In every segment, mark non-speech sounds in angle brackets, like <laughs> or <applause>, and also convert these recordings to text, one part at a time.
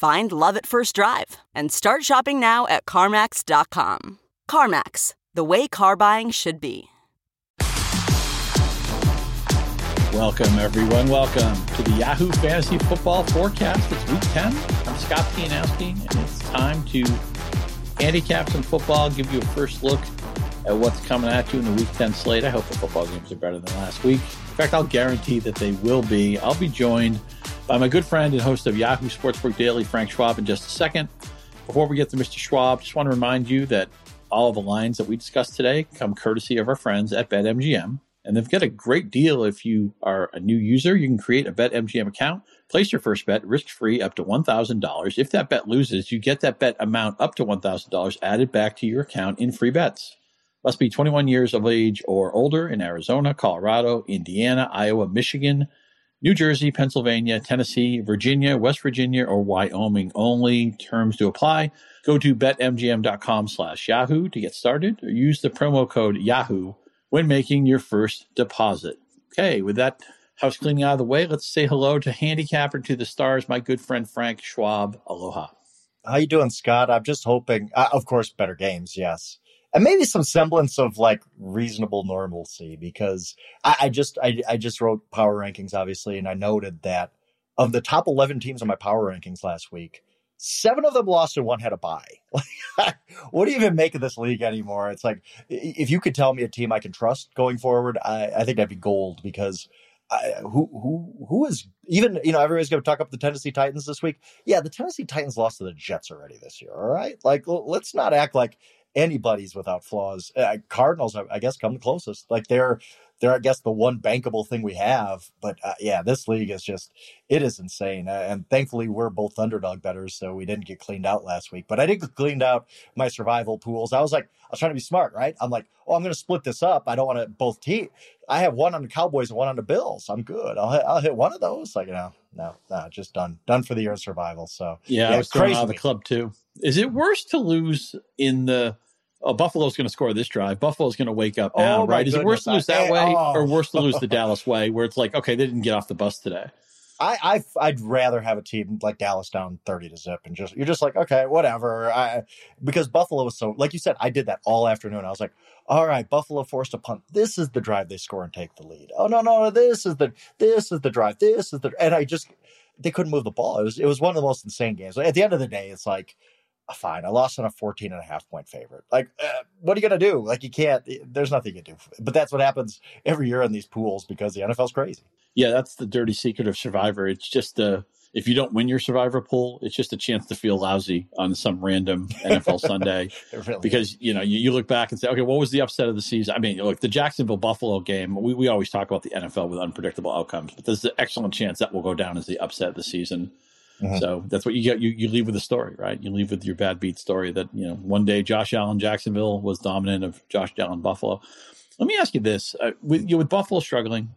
Find love at first drive and start shopping now at CarMax.com. CarMax, the way car buying should be. Welcome, everyone. Welcome to the Yahoo Fantasy Football Forecast. It's week 10. I'm Scott Pianowski, and it's time to handicap some football, give you a first look at what's coming at you in the week 10 slate. I hope the football games are better than last week. In fact, I'll guarantee that they will be. I'll be joined by my good friend and host of Yahoo Sportsbook Daily, Frank Schwab, in just a second. Before we get to Mr. Schwab, just want to remind you that all the lines that we discussed today come courtesy of our friends at BetMGM. And they've got a great deal if you are a new user. You can create a BetMGM account, place your first bet risk free up to $1,000. If that bet loses, you get that bet amount up to $1,000 added back to your account in free bets. Must be 21 years of age or older in Arizona, Colorado, Indiana, Iowa, Michigan, New Jersey, Pennsylvania, Tennessee, Virginia, West Virginia, or Wyoming only. Terms to apply. Go to betmgm.com slash Yahoo to get started or use the promo code Yahoo when making your first deposit. Okay, with that house cleaning out of the way, let's say hello to handicapper to the stars, my good friend Frank Schwab. Aloha. How you doing, Scott? I'm just hoping, uh, of course, better games, yes, and maybe some semblance of like reasonable normalcy because I, I just I, I just wrote power rankings, obviously, and I noted that of the top 11 teams on my power rankings last week, seven of them lost and one had a bye. <laughs> what do you even make of this league anymore? It's like if you could tell me a team I can trust going forward, I, I think that'd be gold because I, who who who is even you know everybody's going to talk up the Tennessee Titans this week. Yeah, the Tennessee Titans lost to the Jets already this year. All right, like let's not act like anybody's without flaws. Uh, Cardinals, I, I guess, come the closest. Like they're they're, I guess, the one bankable thing we have. But uh, yeah, this league is just, it is insane. Uh, and thankfully, we're both underdog betters, so we didn't get cleaned out last week. But I did get cleaned out my survival pools. I was like, I was trying to be smart, right? I'm like, oh, I'm going to split this up. I don't want to both team. I have one on the Cowboys and one on the Bills. I'm good. I'll hit, I'll hit one of those. Like, you know, no, no, just done, done for the year of survival. So yeah, yeah I was crazy out of the club too. Is it worse to lose in the oh, Buffalo's going to score this drive. Buffalo's going to wake up oh now, oh, right? Is it worse to lose that way oh. or worse to lose the <laughs> Dallas way, where it's like, okay, they didn't get off the bus today? I, I would rather have a team like Dallas down thirty to zip and just you're just like okay whatever I, because Buffalo was so like you said I did that all afternoon I was like all right Buffalo forced a punt this is the drive they score and take the lead oh no no this is the this is the drive this is the and I just they couldn't move the ball it was it was one of the most insane games at the end of the day it's like fine. I lost on a 14 and a half point favorite. Like, uh, what are you going to do? Like, you can't, there's nothing you can do. But that's what happens every year in these pools because the NFL's crazy. Yeah, that's the dirty secret of Survivor. It's just a, if you don't win your Survivor pool, it's just a chance to feel lousy on some random NFL <laughs> Sunday. really because, is. you know, you, you, look back and say, okay, what was the upset of the season? I mean, look, the Jacksonville Buffalo game, we, we always talk about the NFL with unpredictable outcomes, but there's an excellent chance that will go down as the upset of the season. Mm-hmm. So that's what you get. You, you leave with a story, right? You leave with your bad beat story that, you know, one day Josh Allen Jacksonville was dominant of Josh Allen Buffalo. Let me ask you this uh, with, you know, with Buffalo struggling,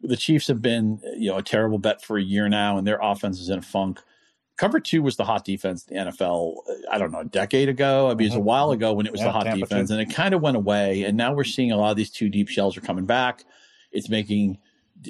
the Chiefs have been, you know, a terrible bet for a year now and their offense is in a funk. Cover two was the hot defense in the NFL, I don't know, a decade ago. I mean, it was a mm-hmm. while ago when it was yeah, the hot Tampa defense, and it kind of went away. And now we're seeing a lot of these two deep shells are coming back. It's making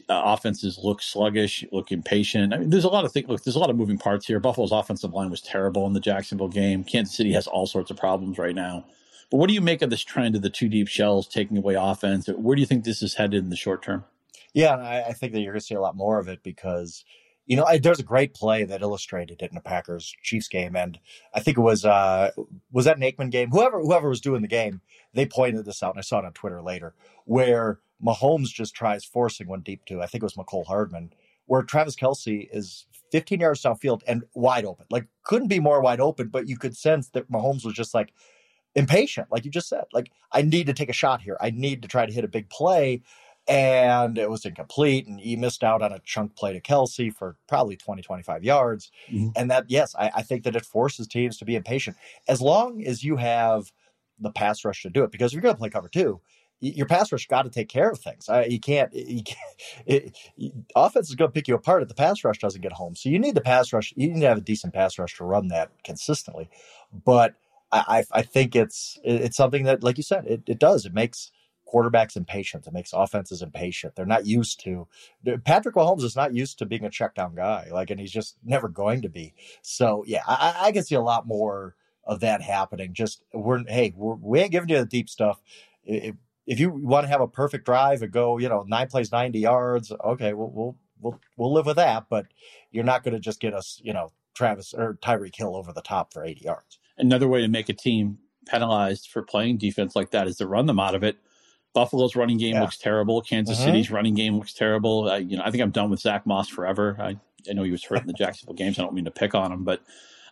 uh, offenses look sluggish, look impatient. I mean, there's a lot of things. Look, there's a lot of moving parts here. Buffalo's offensive line was terrible in the Jacksonville game. Kansas City has all sorts of problems right now. But what do you make of this trend of the two deep shells taking away offense? Where do you think this is headed in the short term? Yeah, I, I think that you're going to see a lot more of it because you know, I, there's a great play that illustrated it in a Packers Chiefs game, and I think it was uh was that an Aikman game? Whoever whoever was doing the game, they pointed this out, and I saw it on Twitter later, where Mahomes just tries forcing one deep to I think it was Mecole Hardman, where Travis Kelce is 15 yards downfield and wide open, like couldn't be more wide open, but you could sense that Mahomes was just like impatient, like you just said, like I need to take a shot here, I need to try to hit a big play and it was incomplete and he missed out on a chunk play to Kelce for probably 20 25 yards. Mm-hmm. and that yes I, I, think that it forces teams to be impatient. As long as you have the pass rush to do it because if you're going to play cover two your pass rush got to take care of things. Uh, you can't, you can't <laughs> it, it, offense is going to pick you apart if the pass rush doesn't get home. So you need the pass rush you need to have a decent pass rush to run that consistently. But I, I, I think it's it's something that like you said it, it does. It makes quarterbacks impatient. It makes offenses impatient. They're not used to Patrick Mahomes is not used to being a check down guy. Like, and he's just never going to be. So yeah, I, I can see a lot more of that happening. Just we're hey, we're, we ain't giving you the deep stuff. If, if you want to have a perfect drive and go, you know, nine plays, ninety yards, okay, we'll we'll we'll, we'll live with that. But you're not going to just get us, you know, Travis or Tyreek Hill over the top for eighty yards. Another way to make a team penalized for playing defense like that is to run them out of it Buffalo's running game yeah. looks terrible. Kansas uh-huh. City's running game looks terrible. I, you know, I think I'm done with Zach Moss forever. I, I know he was hurt in the <laughs> Jacksonville games. I don't mean to pick on him, but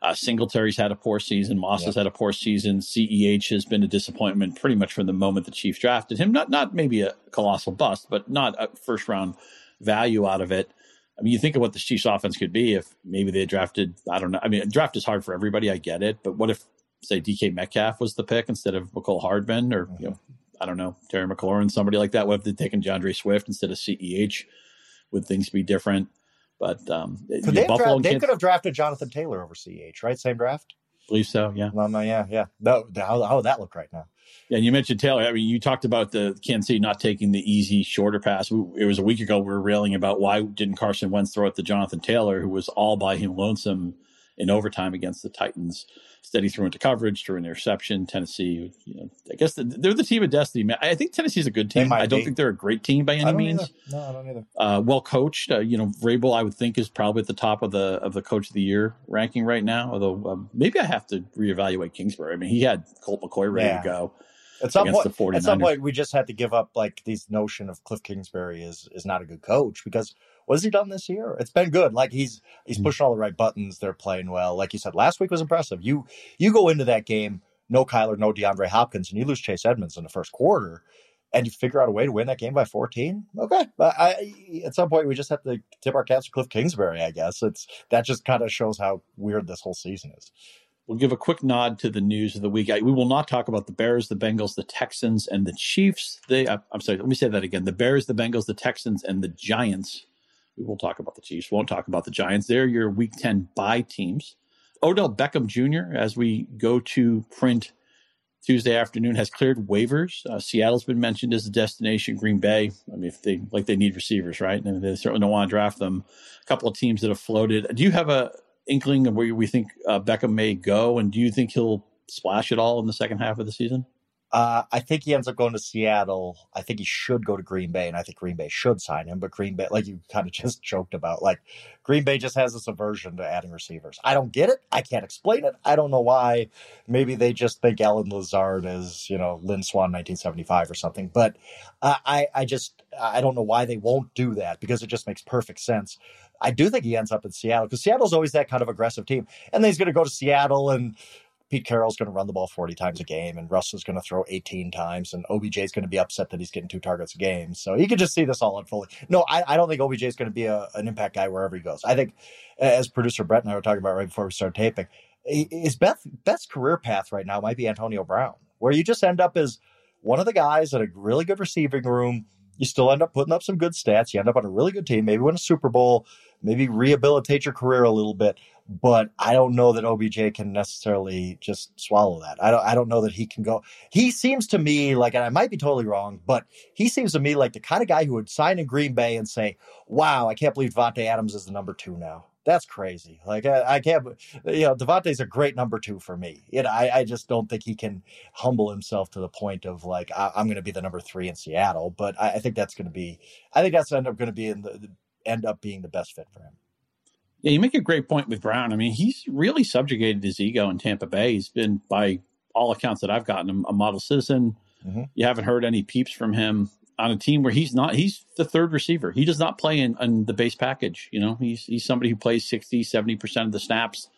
uh, Singletary's had a poor season. Moss has had a poor season. CEH has been a disappointment pretty much from the moment the Chiefs drafted him. Not not maybe a colossal bust, but not a first round value out of it. I mean, you think of what the Chiefs offense could be if maybe they drafted, I don't know. I mean, draft is hard for everybody. I get it. But what if, say, DK Metcalf was the pick instead of Mecole Hardman or, you know, I don't know, Terry McLaurin, somebody like that. What if they'd taken D'Andre Swift instead of CEH? Would things be different? But um, they, Buffalo dra- they could have drafted Jonathan Taylor over CEH, right? Same draft. Believe so. Yeah. No, no, yeah, yeah. No, how, how would that look right now? Yeah, and you mentioned Taylor. I mean, you talked about the Kansas City not taking the easy, shorter pass. It was a week ago. We were railing about why didn't Carson Wentz throw it to Jonathan Taylor, who was all by him lonesome in overtime against the Titans. Steady threw into coverage, threw an interception. Tennessee, you know, I guess the, they're the team of destiny. I think Tennessee's a good team. I don't be. think they're a great team by any means. Either. No, I don't either. Uh, well coached. Uh, you know, Vrabel, I would think is probably at the top of the of the coach of the year ranking right now. Although um, maybe I have to reevaluate Kingsbury. I mean, he had Colt McCoy ready yeah. to go. At some point, at some point, we just had to give up like this notion of Cliff Kingsbury is is not a good coach because what has he done this year? It's been good. Like he's he's mm-hmm. pushing all the right buttons. They're playing well. Like you said, last week was impressive. You you go into that game, no Kyler, no DeAndre Hopkins, and you lose Chase Edmonds in the first quarter, and you figure out a way to win that game by 14. Okay, but I, at some point we just have to tip our caps to Cliff Kingsbury. I guess it's that just kind of shows how weird this whole season is. We'll give a quick nod to the news of the week. we will not talk about the Bears, the Bengals, the Texans, and the Chiefs. They, I'm sorry, let me say that again. The Bears, the Bengals, the Texans, and the Giants we will talk about the Chiefs. Won't talk about the Giants. They're your Week 10 bye teams. Odell Beckham Jr., as we go to print Tuesday afternoon, has cleared waivers. Uh, Seattle's been mentioned as a destination. Green Bay, I mean, if they like, they need receivers, right? And they certainly don't want to draft them. A couple of teams that have floated. Do you have a inkling of where we think uh, Beckham may go, and do you think he'll splash at all in the second half of the season? Uh, I think he ends up going to Seattle. I think he should go to Green Bay, and I think Green Bay should sign him. But Green Bay, like you kind of <laughs> just joked about, like Green Bay just has this aversion to adding receivers. I don't get it. I can't explain it. I don't know why. Maybe they just think Allen Lazard is, you know, Lynn Swann 1975 or something. But uh, I, I just, I don't know why they won't do that because it just makes perfect sense. I do think he ends up in Seattle because Seattle's always that kind of aggressive team, and then he's going to go to Seattle and Pete Carroll's going to run the ball 40 times a game, and Russell's going to throw 18 times, and OBJ is going to be upset that he's getting two targets a game. So you can just see this all unfolding. No, I, I don't think OBJ is going to be a, an impact guy wherever he goes. I think, as producer Brett and I were talking about right before we started taping, his best, best career path right now might be Antonio Brown, where you just end up as one of the guys at a really good receiving room. You still end up putting up some good stats. You end up on a really good team, maybe win a Super Bowl, maybe rehabilitate your career a little bit but I don't know that OBJ can necessarily just swallow that. I don't I don't know that he can go. He seems to me like and I might be totally wrong, but he seems to me like the kind of guy who would sign in Green Bay and say, "Wow, I can't believe Davante Adams is the number 2 now." That's crazy. Like I, I can't, you know, Davante's a great number two for me. You know, I, I just don't think he can humble himself to the point of like I, am going to be the number three in Seattle. But I, I think that's going to be, I think that's end up going to be in the end up being the best fit for him. Yeah, you make a great point with Brown. I mean, he's really subjugated his ego in Tampa Bay. He's been, by all accounts that I've gotten, a model citizen. Mm-hmm. You haven't heard any peeps from him on a team where he's not he's the third receiver. He does not play in, in the base package. You know, he's he's somebody who plays 60, 70% of the snaps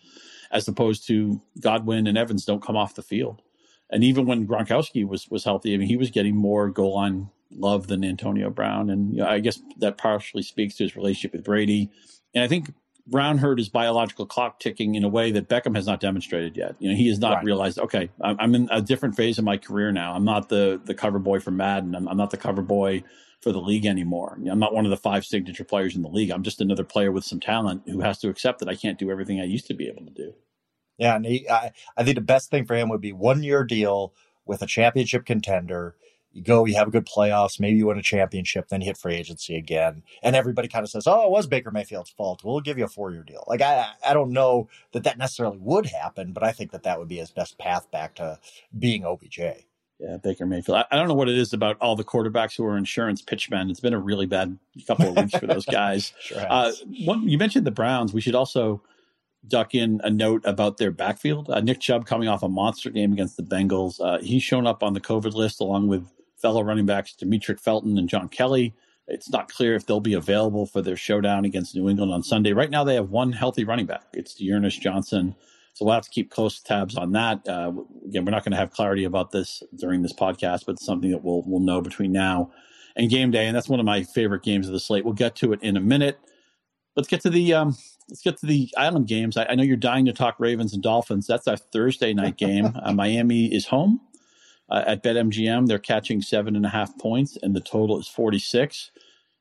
as opposed to Godwin and Evans don't come off the field. And even when Gronkowski was was healthy, I mean, he was getting more goal line love than Antonio Brown. And you know, I guess that partially speaks to his relationship with Brady. And I think Brown heard his biological clock ticking in a way that Beckham has not demonstrated yet. You know, he has not right. realized, okay, I'm in a different phase of my career now. I'm not the the cover boy for Madden. I'm, I'm not the cover boy for the league anymore. I'm not one of the five signature players in the league. I'm just another player with some talent who has to accept that I can't do everything I used to be able to do. Yeah, and he, I, I think the best thing for him would be one year deal with a championship contender you go, you have a good playoffs, maybe you win a championship, then you hit free agency again. And everybody kind of says, oh, it was Baker Mayfield's fault. We'll give you a four year deal. Like, I, I don't know that that necessarily would happen, but I think that that would be his best path back to being OBJ. Yeah, Baker Mayfield. I, I don't know what it is about all the quarterbacks who are insurance pitchmen. It's been a really bad couple of weeks for those <laughs> guys. sure uh, one, you mentioned the Browns. We should also duck in a note about their backfield. Uh, Nick Chubb coming off a monster game against the Bengals. Uh, he's shown up on the COVID list along with fellow running backs Demetric Felton and John Kelly. It's not clear if they'll be available for their showdown against New England on Sunday. Right now, they have one healthy running back. It's D'Ernest Johnson. So we'll have to keep close tabs on that. Uh, again, we're not going to have clarity about this during this podcast, but it's something that we'll we'll know between now and game day. And that's one of my favorite games of the slate. We'll get to it in a minute. Let's get to the um, let's get to the island games. I, I know you're dying to talk Ravens and Dolphins. That's our Thursday night game. Uh, Miami is home uh, at BetMGM, they're catching seven and a half points, and the total is 46.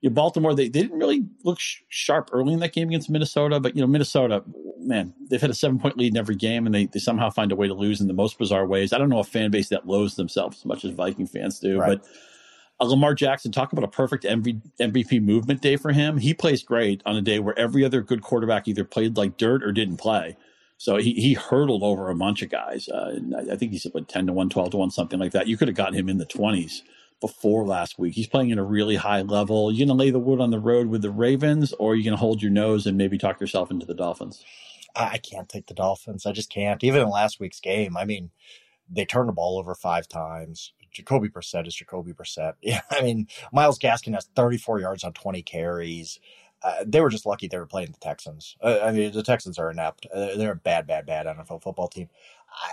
You know, Baltimore, they, they didn't really look sh- sharp early in that game against Minnesota, but you know, Minnesota, man, they've had a seven point lead in every game, and they, they somehow find a way to lose in the most bizarre ways. I don't know a fan base that loathes themselves as much as Viking fans do, right. but uh, Lamar Jackson, talk about a perfect MV, MVP movement day for him. He plays great on a day where every other good quarterback either played like dirt or didn't play. So he, he hurdled over a bunch of guys. Uh, I, I think he said what, 10 to 1, 12 to 1, something like that. You could have gotten him in the 20s before last week. He's playing at a really high level. You're going to lay the wood on the road with the Ravens, or you're you going to hold your nose and maybe talk yourself into the Dolphins? I can't take the Dolphins. I just can't. Even in last week's game, I mean, they turned the ball over five times. Jacoby Brissett is Jacoby Brissett. <laughs> Yeah, I mean, Myles Gaskin has 34 yards on 20 carries uh, they were just lucky they were playing the Texans. Uh, I mean, the Texans are inept. Uh, they're a bad, bad, bad NFL football team.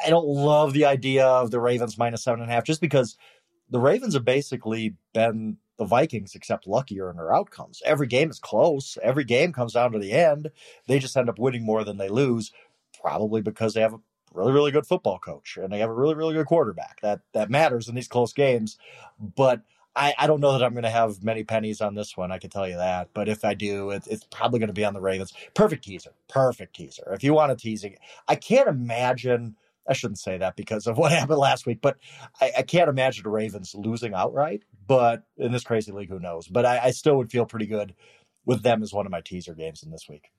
I don't love the idea of the Ravens minus seven and a half just because the Ravens have basically been the Vikings, except luckier in their outcomes. Every game is close. Every game comes down to the end. They just end up winning more than they lose, probably because they have a really, really good football coach and they have a really, really good quarterback. That that matters in these close games. But I, I don't know that I'm going to have many pennies on this one. I can tell you that. But if I do, it, it's probably going to be on the Ravens. Perfect teaser. Perfect teaser. If you want a teasing, I can't imagine. I shouldn't say that because of <laughs> what happened last week, but I, I can't imagine the Ravens losing outright. But in this crazy league, who knows? But I, I still would feel pretty good with them as one of my teaser games in this week.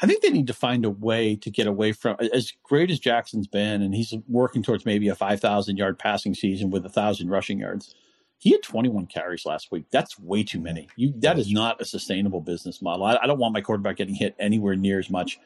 I think they need to find a way to get away from as great as Jackson's been, and he's working towards maybe a 5,000 yard passing season with a thousand rushing yards. He had 21 carries last week. That's way too many. You that is not a sustainable business model. I, I don't want my quarterback getting hit anywhere near as much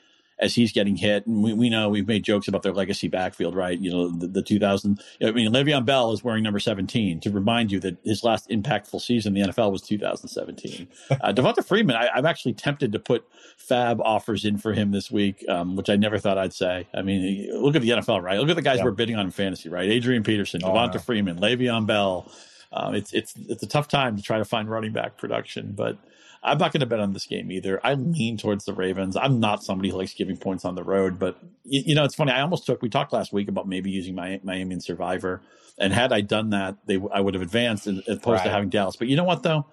as he's getting hit. And we, we know we've made jokes about their legacy backfield, right? You know, the, the 2000, I mean, Le'Veon Bell is wearing number 17 to remind you that his last impactful season in the NFL was 2017. uh, <laughs> Devonta Freeman, I, am actually tempted to put FAAB offers in for him this week, um, which I never thought I'd say. I mean, look at the NFL, right? Look at the guys we're bidding on in fantasy, right? Adrian Peterson, oh, Devonta Freeman, Le'Veon Bell, um, it's it's it's a tough time to try to find running back production, but I'm not going to bet on this game either. I lean towards the Ravens. I'm not somebody who likes giving points on the road, but you, you know it's funny. I almost took. We talked last week about maybe using my Miami and Survivor, and had I done that, they I would have advanced as opposed right. to having Dallas. But you know what though?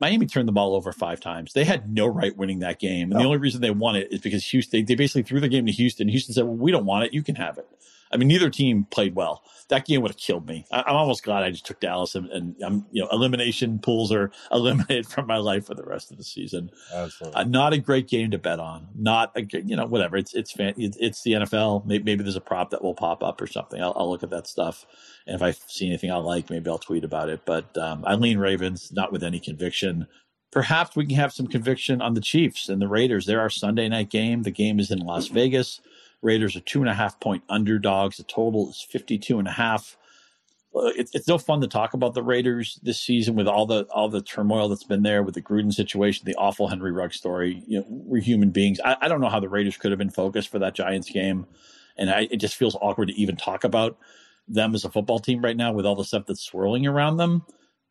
Miami turned the ball over five times. They had no right winning that game. And no. the only reason they won it is because Houston, they, they basically threw the game to Houston. Houston said, well, we don't want it. You can have it. I mean, neither team played well. That game would have killed me. I, am almost glad I just took Dallas, and, and, I'm you know elimination pools are <laughs> eliminated from my life for the rest of the season. Absolutely, uh, not a great game to bet on. Not a you know whatever. It's it's fan, it's, it's the NFL. Maybe, maybe, there's a prop that will pop up or something. I'll, I'll, look at that stuff, and if I see anything I like, maybe I'll tweet about it. But um, I lean Ravens, not with any conviction. perhaps we can have some conviction on the Chiefs and the Raiders. They're our Sunday night game. The game is in Las Vegas. Raiders are two and a half point underdogs. The total is 52 and a half. It's, it's no fun to talk about the Raiders this season with all the all the turmoil that's been there with the Gruden situation, the awful Henry Rugg story. You know, we're human beings. I, I don't know how the Raiders could have been focused for that Giants game, and I, it just feels awkward to even talk about them as a football team right now with all the stuff that's swirling around them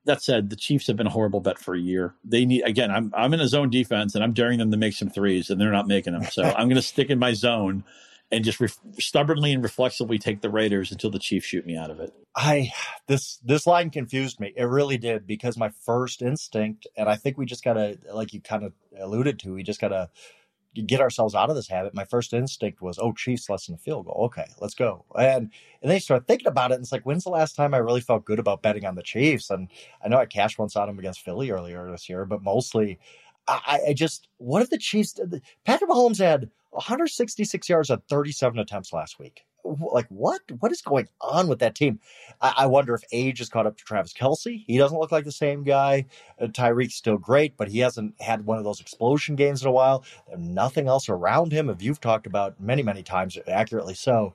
that said, the Chiefs have been a horrible bet for a year. They need again. I'm I'm in a zone defense, and I'm daring them to make some threes, and they're not making them. So <laughs> I'm going to stick in my zone and just re- stubbornly and reflexively take the Raiders until the Chiefs shoot me out of it. I this this line confused me. It really did because my first instinct, and I think we just gotta, like you kind of alluded to, we just gotta get ourselves out of this habit, my first instinct was, oh, Chiefs less than a field goal. Okay, let's go. And and then you start thinking about it, and it's like, when's the last time I really felt good about betting on the Chiefs? And I know I cashed once on them against Philly earlier this year, but mostly, I, I just what if the Chiefs? Patrick Mahomes had 166 yards on 37 attempts last week like what what is going on with that team? I, I, wonder if age has caught up to Travis Kelce. He doesn't look like the same guy. Uh, Tyreek's still great, but he hasn't had one of those explosion games in a while. Nothing else around him, if you've talked about many many times, accurately so.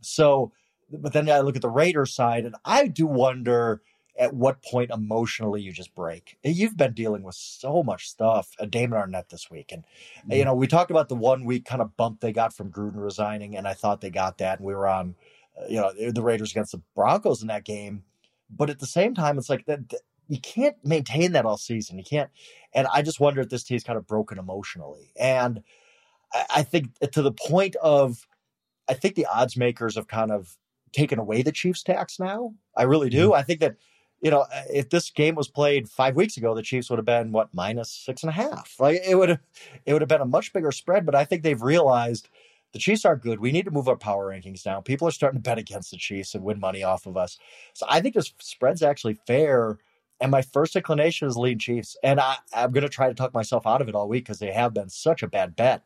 So, but then I look at the Raiders side, and I do wonder at what point emotionally you just break. You've been dealing with so much stuff. Uh, Damon Arnette this week, and mm-hmm. you know we talked about the one week kind of bump they got from Gruden resigning, and I thought they got that, and we were on, uh, you know, the Raiders against the Broncos in that game. But at the same time, it's like that, that you can't maintain that all season. You can't, and I just wonder if this team's kind of broken emotionally, and I, I think to the point of, I think the odds makers have kind of taken away the Chiefs tax now. I really do. Mm-hmm. I think that you know, uh, if this game was played five weeks ago, the Chiefs would have been what minus six and a half. Like it would have, it would have been a much bigger spread. But I think they've realized the Chiefs are good. We need to move our power rankings down. People are starting to bet against the Chiefs and win money off of us. So I think this spread's actually fair. And my first inclination is lean Chiefs, and I, I'm going to try to talk myself out of it all week because they have been such a bad bet.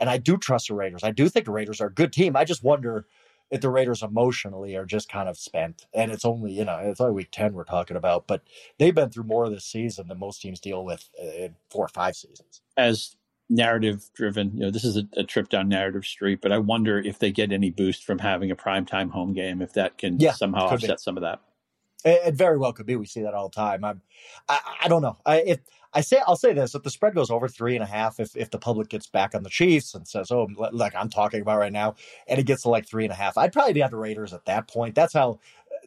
And I do trust the Raiders. I do think the Raiders are a good team. I just wonder if the Raiders emotionally are just kind of spent. And it's only, you know, it's only week 10 we're talking about, but they've been through more of this season than most teams deal with in four or five seasons. As narrative driven, you know, this is a, a trip down narrative street, but I wonder if they get any boost from having a primetime home game, if that can yeah, somehow offset be. some of that. It, very well could be. We see that all the time. I'm, I, I don't know. I, if, I say I'll say this: if the spread goes over three and a half, if if the public gets back on the Chiefs and says, "Oh, like I'm talking about right now," and it gets to like three and a half, I'd probably be on the Raiders at that point. That's how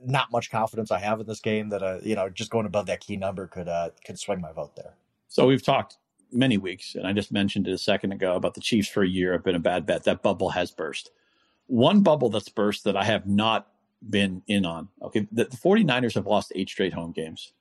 not much confidence I have in this game that uh you know just going above that key number could uh could swing my vote there. So we've talked many weeks, and I just mentioned it a second ago about the Chiefs for a year have been a bad bet. That bubble has burst. One bubble that's burst that I have not been in on. Okay, the, the 49ers have lost eight straight home games.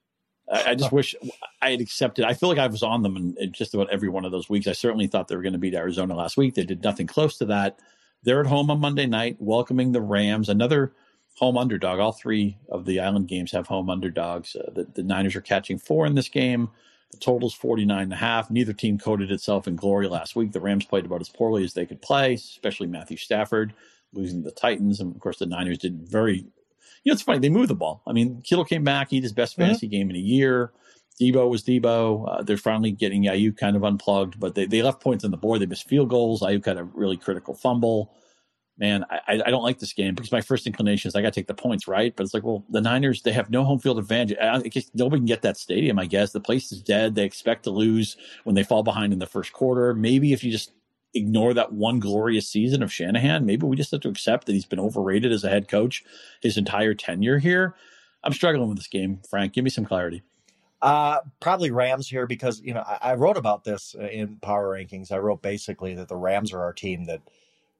I, I just wish I had accepted. I feel like I was on them in, in, just about every one of those weeks. I certainly thought they were going to beat Arizona last week. They did nothing close to that. They're at home on Monday night, welcoming the Rams, another home underdog. All three of the island games have home underdogs. Uh, the, the Niners are catching four in this game. The total's 49 and a half. Neither team coated itself in glory last week. The Rams played about as poorly as they could play, especially Matthew Stafford losing the Titans. And of course, the Niners did very you know, it's funny. They moved the ball. I mean, Kittle came back. He had his best fantasy mm-hmm. game in a year. Deebo was Deebo. Uh, they're finally getting Aiyuk kind of unplugged, but they, they left points on the board. They missed field goals. Aiyuk had a really critical fumble. Man, I, I don't like this game because my first inclination is I got to take the points, right? But it's like, well, the Niners, they have no home field advantage. I, guess nobody can get that stadium, I guess. The place is dead. They expect to lose when they fall behind in the first quarter. Maybe if you just ignore that one glorious season of Shanahan. Maybe we just have to accept that he's been overrated as a head coach his entire tenure here. I'm struggling with this game, Frank. Give me some clarity. Uh, probably Rams here because you know I, I, wrote about this in power rankings. I wrote basically that the Rams are our team that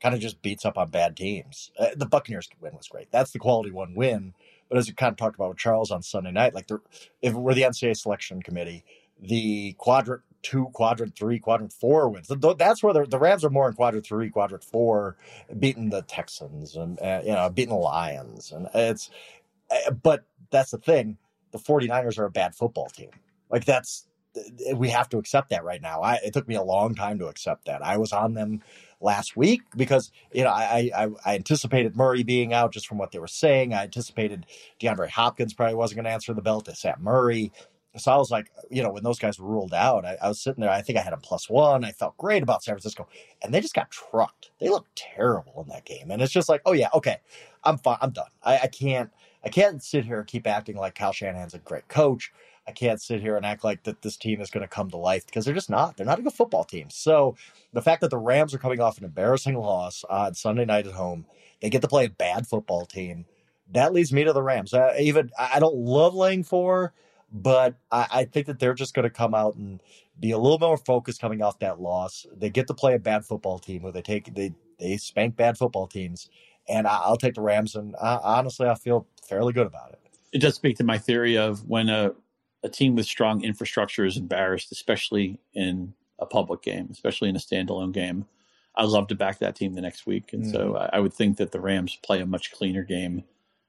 kind of just beats up on bad teams. Uh, the Buccaneers win was great. That's the quality one win. But as you kind of talked about with Charles on Sunday night, like the, if we're the NCAA selection committee, the quadrant two, quadrant three, quadrant four wins. That's where the, Rams are more in quadrant three, quadrant four, beating the Texans and uh, you know beating the Lions, and it's. Uh, but that's the thing. The 49ers are a bad football team. Like that's we have to accept that right now. I, it took me a long time to accept that. I was on them last week because you know I, I, I anticipated Murray being out just from what they were saying. I anticipated DeAndre Hopkins probably wasn't going to answer the bell to sat Murray so I was like, you know, when those guys were ruled out, I, I was sitting there. I think I had a plus one. I felt great about San Francisco, and they just got trucked. They looked terrible in that game, and it's just like, oh yeah, okay, I'm fine. I'm done. I, I can't. I can't sit here and keep acting like Kyle Shanahan's a great coach. I can't sit here and act like that this team is going to come to life because they're just not. They're not a good football team. So the fact that the Rams are coming off an embarrassing loss on Sunday night at home, they get to play a bad football team. That leads me to the Rams. I, even I don't love laying four, but I, I think that they're just going to come out and be a little more focused coming off that loss. They get to play a bad football team where they take they they spank bad football teams, and I, will take the Rams. And I, honestly, I feel fairly good about it. It does speak to my theory of when a a team with strong infrastructure is embarrassed, especially in a public game, especially in a standalone game. I love to back that team the next week, and mm-hmm. so I, I would think that the Rams play a much cleaner game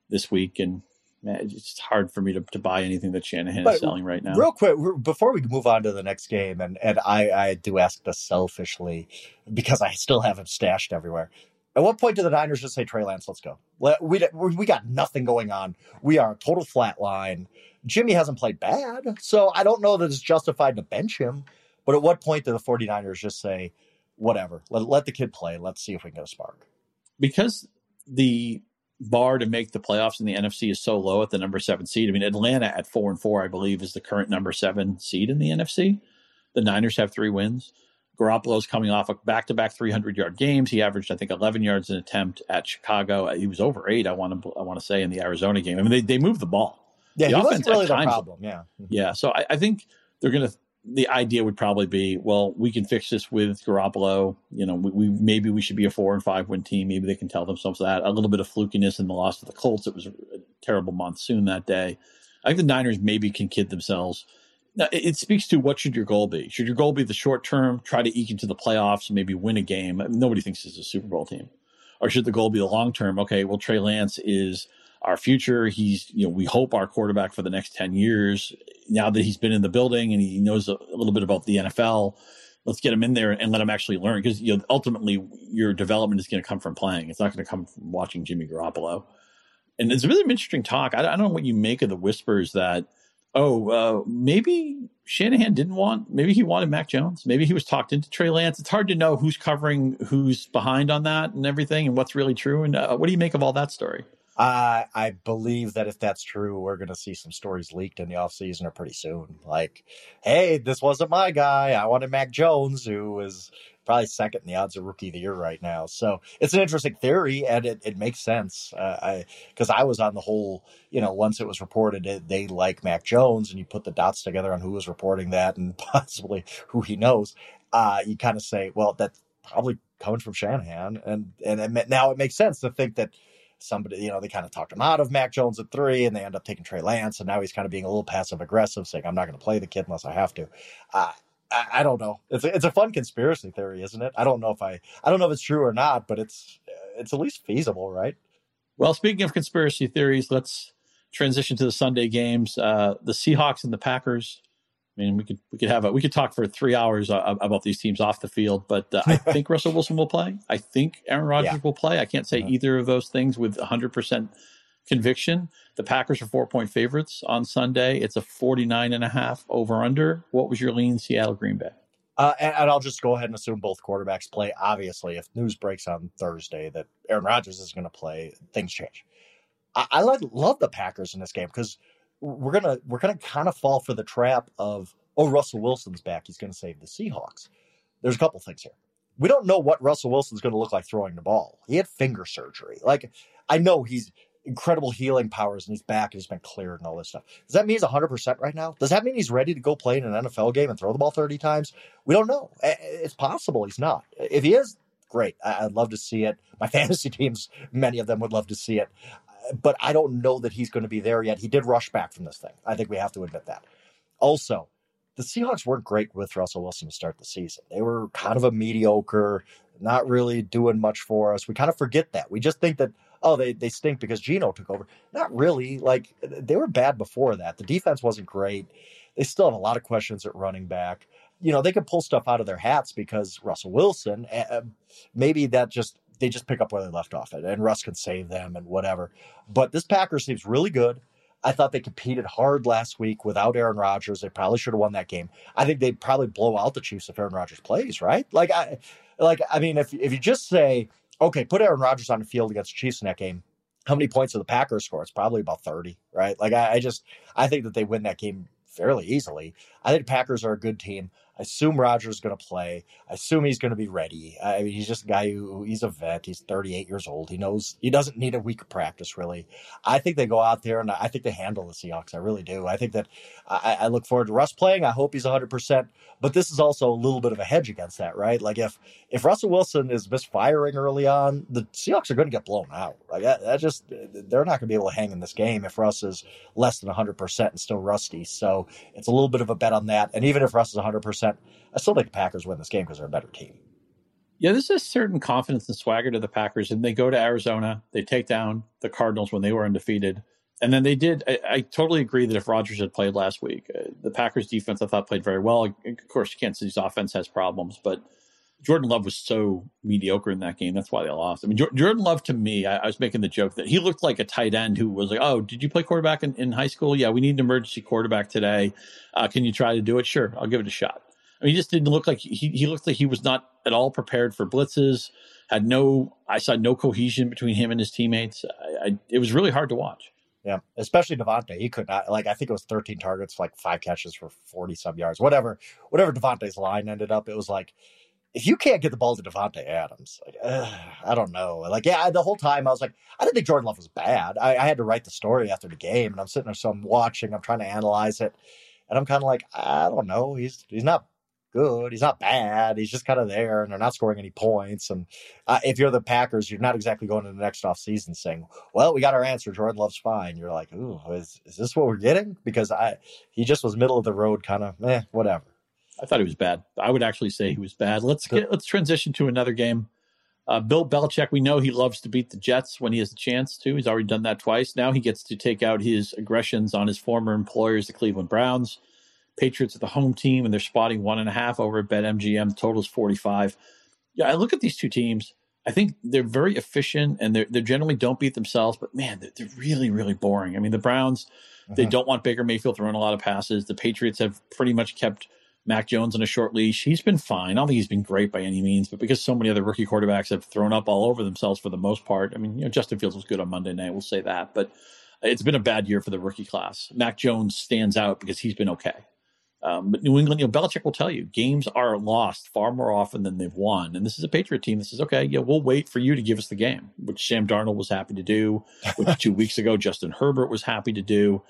this week, and man, it's hard for me to, to buy anything that Shanahan but is selling right now. Real quick, before we move on to the next game, and and I I do ask this selfishly because I still have him stashed everywhere. At what point do the Niners just say Trey Lance, let's go? We we got nothing going on. We are a total flat line. Jimmy hasn't played bad, so I don't know that it's justified to bench him. But at what point do the 49ers just say, whatever, let, let the kid play. Let's see if we can get a spark? Because the bar to make the playoffs in the NFC is so low at the number seven seed. I mean, Atlanta at four and four, I believe, is the current number seven seed in the NFC. The Niners have three wins. Garoppolo's coming off a back-to-back 300-yard games. He averaged, I think, 11 yards an attempt at Chicago. Uh, he was over eight. I want to, I want to say in the Arizona game. I mean, they they moved the ball. Yeah, the he wasn't really the problem. Yeah, yeah. So I, I think they're going to. The idea would probably be, well, we can fix this with Garoppolo. You know, we, we, maybe we should be a four and five win team. Maybe they can tell themselves that. A little bit of flukiness in the loss to the Colts. It was a terrible monsoon that day. I think the Niners maybe can kid themselves. Now, it, it speaks to what should your goal be? Should your goal be the short term, try to eke into the playoffs, maybe win a game? Nobody thinks this is a Super Bowl team. Or should the goal be the long term? Okay, well, Trey Lance is our future. He's, you know, we hope our quarterback for the next 10 years. Now that he's been in the building and he knows a, little bit about the NFL, let's get him in there and let him actually learn. Because, you know, ultimately your development is going to come from playing. It's not going to come from watching Jimmy Garoppolo. And it's a really interesting talk. I, I don't know what you make of the whispers that, oh, uh, maybe Shanahan didn't want, maybe he wanted Mac Jones. Maybe he was talked into Trey Lance. It's hard to know who's covering, who's behind on that and everything and what's really true. And uh, what do you make of all that story? Uh, I believe that if that's true, we're going to see some stories leaked in the offseason or pretty soon. Like, hey, this wasn't my guy. I wanted Mac Jones, who is probably second in the odds of rookie of the year right now. So it's an interesting theory, and it, it makes sense. Uh, I because I was on the whole, you know, once it was reported they like Mac Jones, and you put the dots together on who was reporting that and <laughs> possibly who he knows. Uh, you kind of say, well, that's probably coming from Shanahan, and and it, now it makes sense to think that somebody, you know, they kind of talked him out of Mac Jones at three, and they end up taking Trey Lance, and now he's kind of being a little passive aggressive, saying, "I'm not going to play the kid unless I have to." Uh, I, don't know. It's a, it's a fun conspiracy theory, isn't it? I don't know if I I don't know if it's true or not, but it's it's at least feasible, right? Well, speaking of conspiracy theories, let's transition to the Sunday games. Uh, the Seahawks and the Packers I mean, we could we could have a we could talk for three hours uh, about these teams off the field, but uh, I <laughs> think Russell Wilson will play. I think Aaron Rodgers yeah. will play. I can't say uh-huh. either of those things with 100 percent conviction. The Packers are four point favorites on Sunday. It's a 49 and a half over under. What was your lean, Seattle Green Bay? Uh, and, and, I'll just go ahead and assume both quarterbacks play. Obviously, if news breaks on Thursday that Aaron Rodgers is going to play, things change. I, I like, love the Packers in this game because we're gonna we're gonna kind of fall for the trap of oh Russell Wilson's back he's gonna save the Seahawks. There's a couple things here. We don't know what Russell Wilson's to look like throwing the ball. He had finger surgery. Like I know he's incredible healing powers and he's back and he's been cleared and all this stuff. Does that mean he's 100% right now? Does that mean he's ready to go play in an NFL game and throw the ball 30 times? We don't know. It's possible he's not. If he is, great. I'd love to see it. My <laughs> fantasy teams, many of them would love to see it but I don't know that he's going to be there yet. He did rush back from this thing. I think we have to admit that. Also, the Seahawks weren't great with Russell Wilson to start the season. They were kind of a mediocre, not really doing much for us. We kind of forget that. We just think that, oh, they, they stink because Geno took over. Not really. Like, they were bad before that. The defense wasn't great. They still have a lot of questions at running back. You know, they could pull stuff out of their hats because Russell Wilson, uh, maybe that just they just pick up where they left off it, and Russ can save them and whatever. But this Packers seems really good. I thought they competed hard last week without Aaron Rodgers. They probably should have won that game. I think they'd probably blow out the Chiefs if Aaron Rodgers plays, right? Like I like I mean if if you just say, okay, put Aaron Rodgers on the field against the Chiefs in that game, how many points do the Packers score? It's probably about 30, right? Like I, I just I think that they win that game fairly easily. I think Packers are a good team. I assume Rodgers is going to play. I assume he's going to be ready. I mean, he's just a guy who he's a vet. He's 38 years old. He knows he doesn't need a week of practice really. I think they go out there and I think they handle the Seahawks. I really do. I think that I, I look forward to Russ playing. I hope he's 100. percent But this is also a little bit of a hedge against that, right? Like if if Russell Wilson is misfiring early on, the Seahawks are going to get blown out. Like that, that just they're not going to be able to hang in this game if Russ is less than 100 percent and still rusty. So it's a little bit of a bet on that. And even if Russ is 100 percent I still think the Packers win this game because they're a better team. Yeah, there's a certain confidence and swagger to the Packers, and they go to Arizona, they take down the Cardinals when they were undefeated, and then they did. I, I totally agree that if Rodgers had played last week, uh, the Packers defense I thought played very well. Of course, Kansas City's offense has problems, but Jordan Love was so mediocre in that game. That's why they lost. I mean, Jordan Love to me, I, I, was making the joke that he looked like a tight end who was like, "Oh, did you play quarterback in, in high school? Yeah, we need an emergency quarterback today. Uh, can you try to do it? Sure, I'll give it a shot." I mean, he just didn't look like he he looked like he was not at all prepared for blitzes. Had no, I saw no cohesion between him and his teammates. I, I, it was really hard to watch. Yeah, especially Davante. He could not like. I think it was 13 targets, like five catches for 40 some yards. Whatever, whatever Davante's line ended up, it was like if you can't get the ball to Davante Adams, like I don't know. Like yeah, the whole time I was like, I didn't think Jordan Love was bad. I, I had to write the story after the game, and I'm sitting there, so I'm watching, I'm trying to analyze it, and I'm kind of like, I don't know. He's he's not good. He's not bad. He's just kind of there, and they're not scoring any points. And uh, if you're the Packers, you're not exactly going to the next off season saying, "Well, we got our answer. Jordan Love's fine." You're like, "Ooh, is is this what we're getting?" Because I he just was middle of the road, kind of, eh, whatever. I thought he was bad. I would actually say he was bad. Let's get let's transition to another game. Uh, Bill Belichick, we know he loves to beat the Jets when he has a chance to. He's already done that twice. Now he gets to take out his aggressions on his former employers, the Cleveland Browns. Patriots at the home team, and they're spotting one and a half over at BetMGM. The total is 45. Yeah, I look at these two teams. I think they're very efficient and they they generally don't beat themselves, but man, they're, they're really, really boring. I mean, the Browns, uh-huh. they don't want Baker Mayfield throwing a lot of passes. The Patriots have pretty much kept Mac Jones on a short leash. He's been fine. I don't think he's been great by any means, but because so many other rookie quarterbacks have thrown up all over themselves for the most part. I mean, you know, Justin Fields was good on Monday night. We'll say that, but it's been a bad year for the rookie class. Mac Jones stands out because he's been okay. Um, but New England, you know, Belichick will tell you games are lost far more often than they've won. And this is a Patriot team that says, okay, yeah, we'll wait for you to give us the game, which Sam Darnold was happy to do, which <laughs> two weeks ago Justin Herbert was happy to do.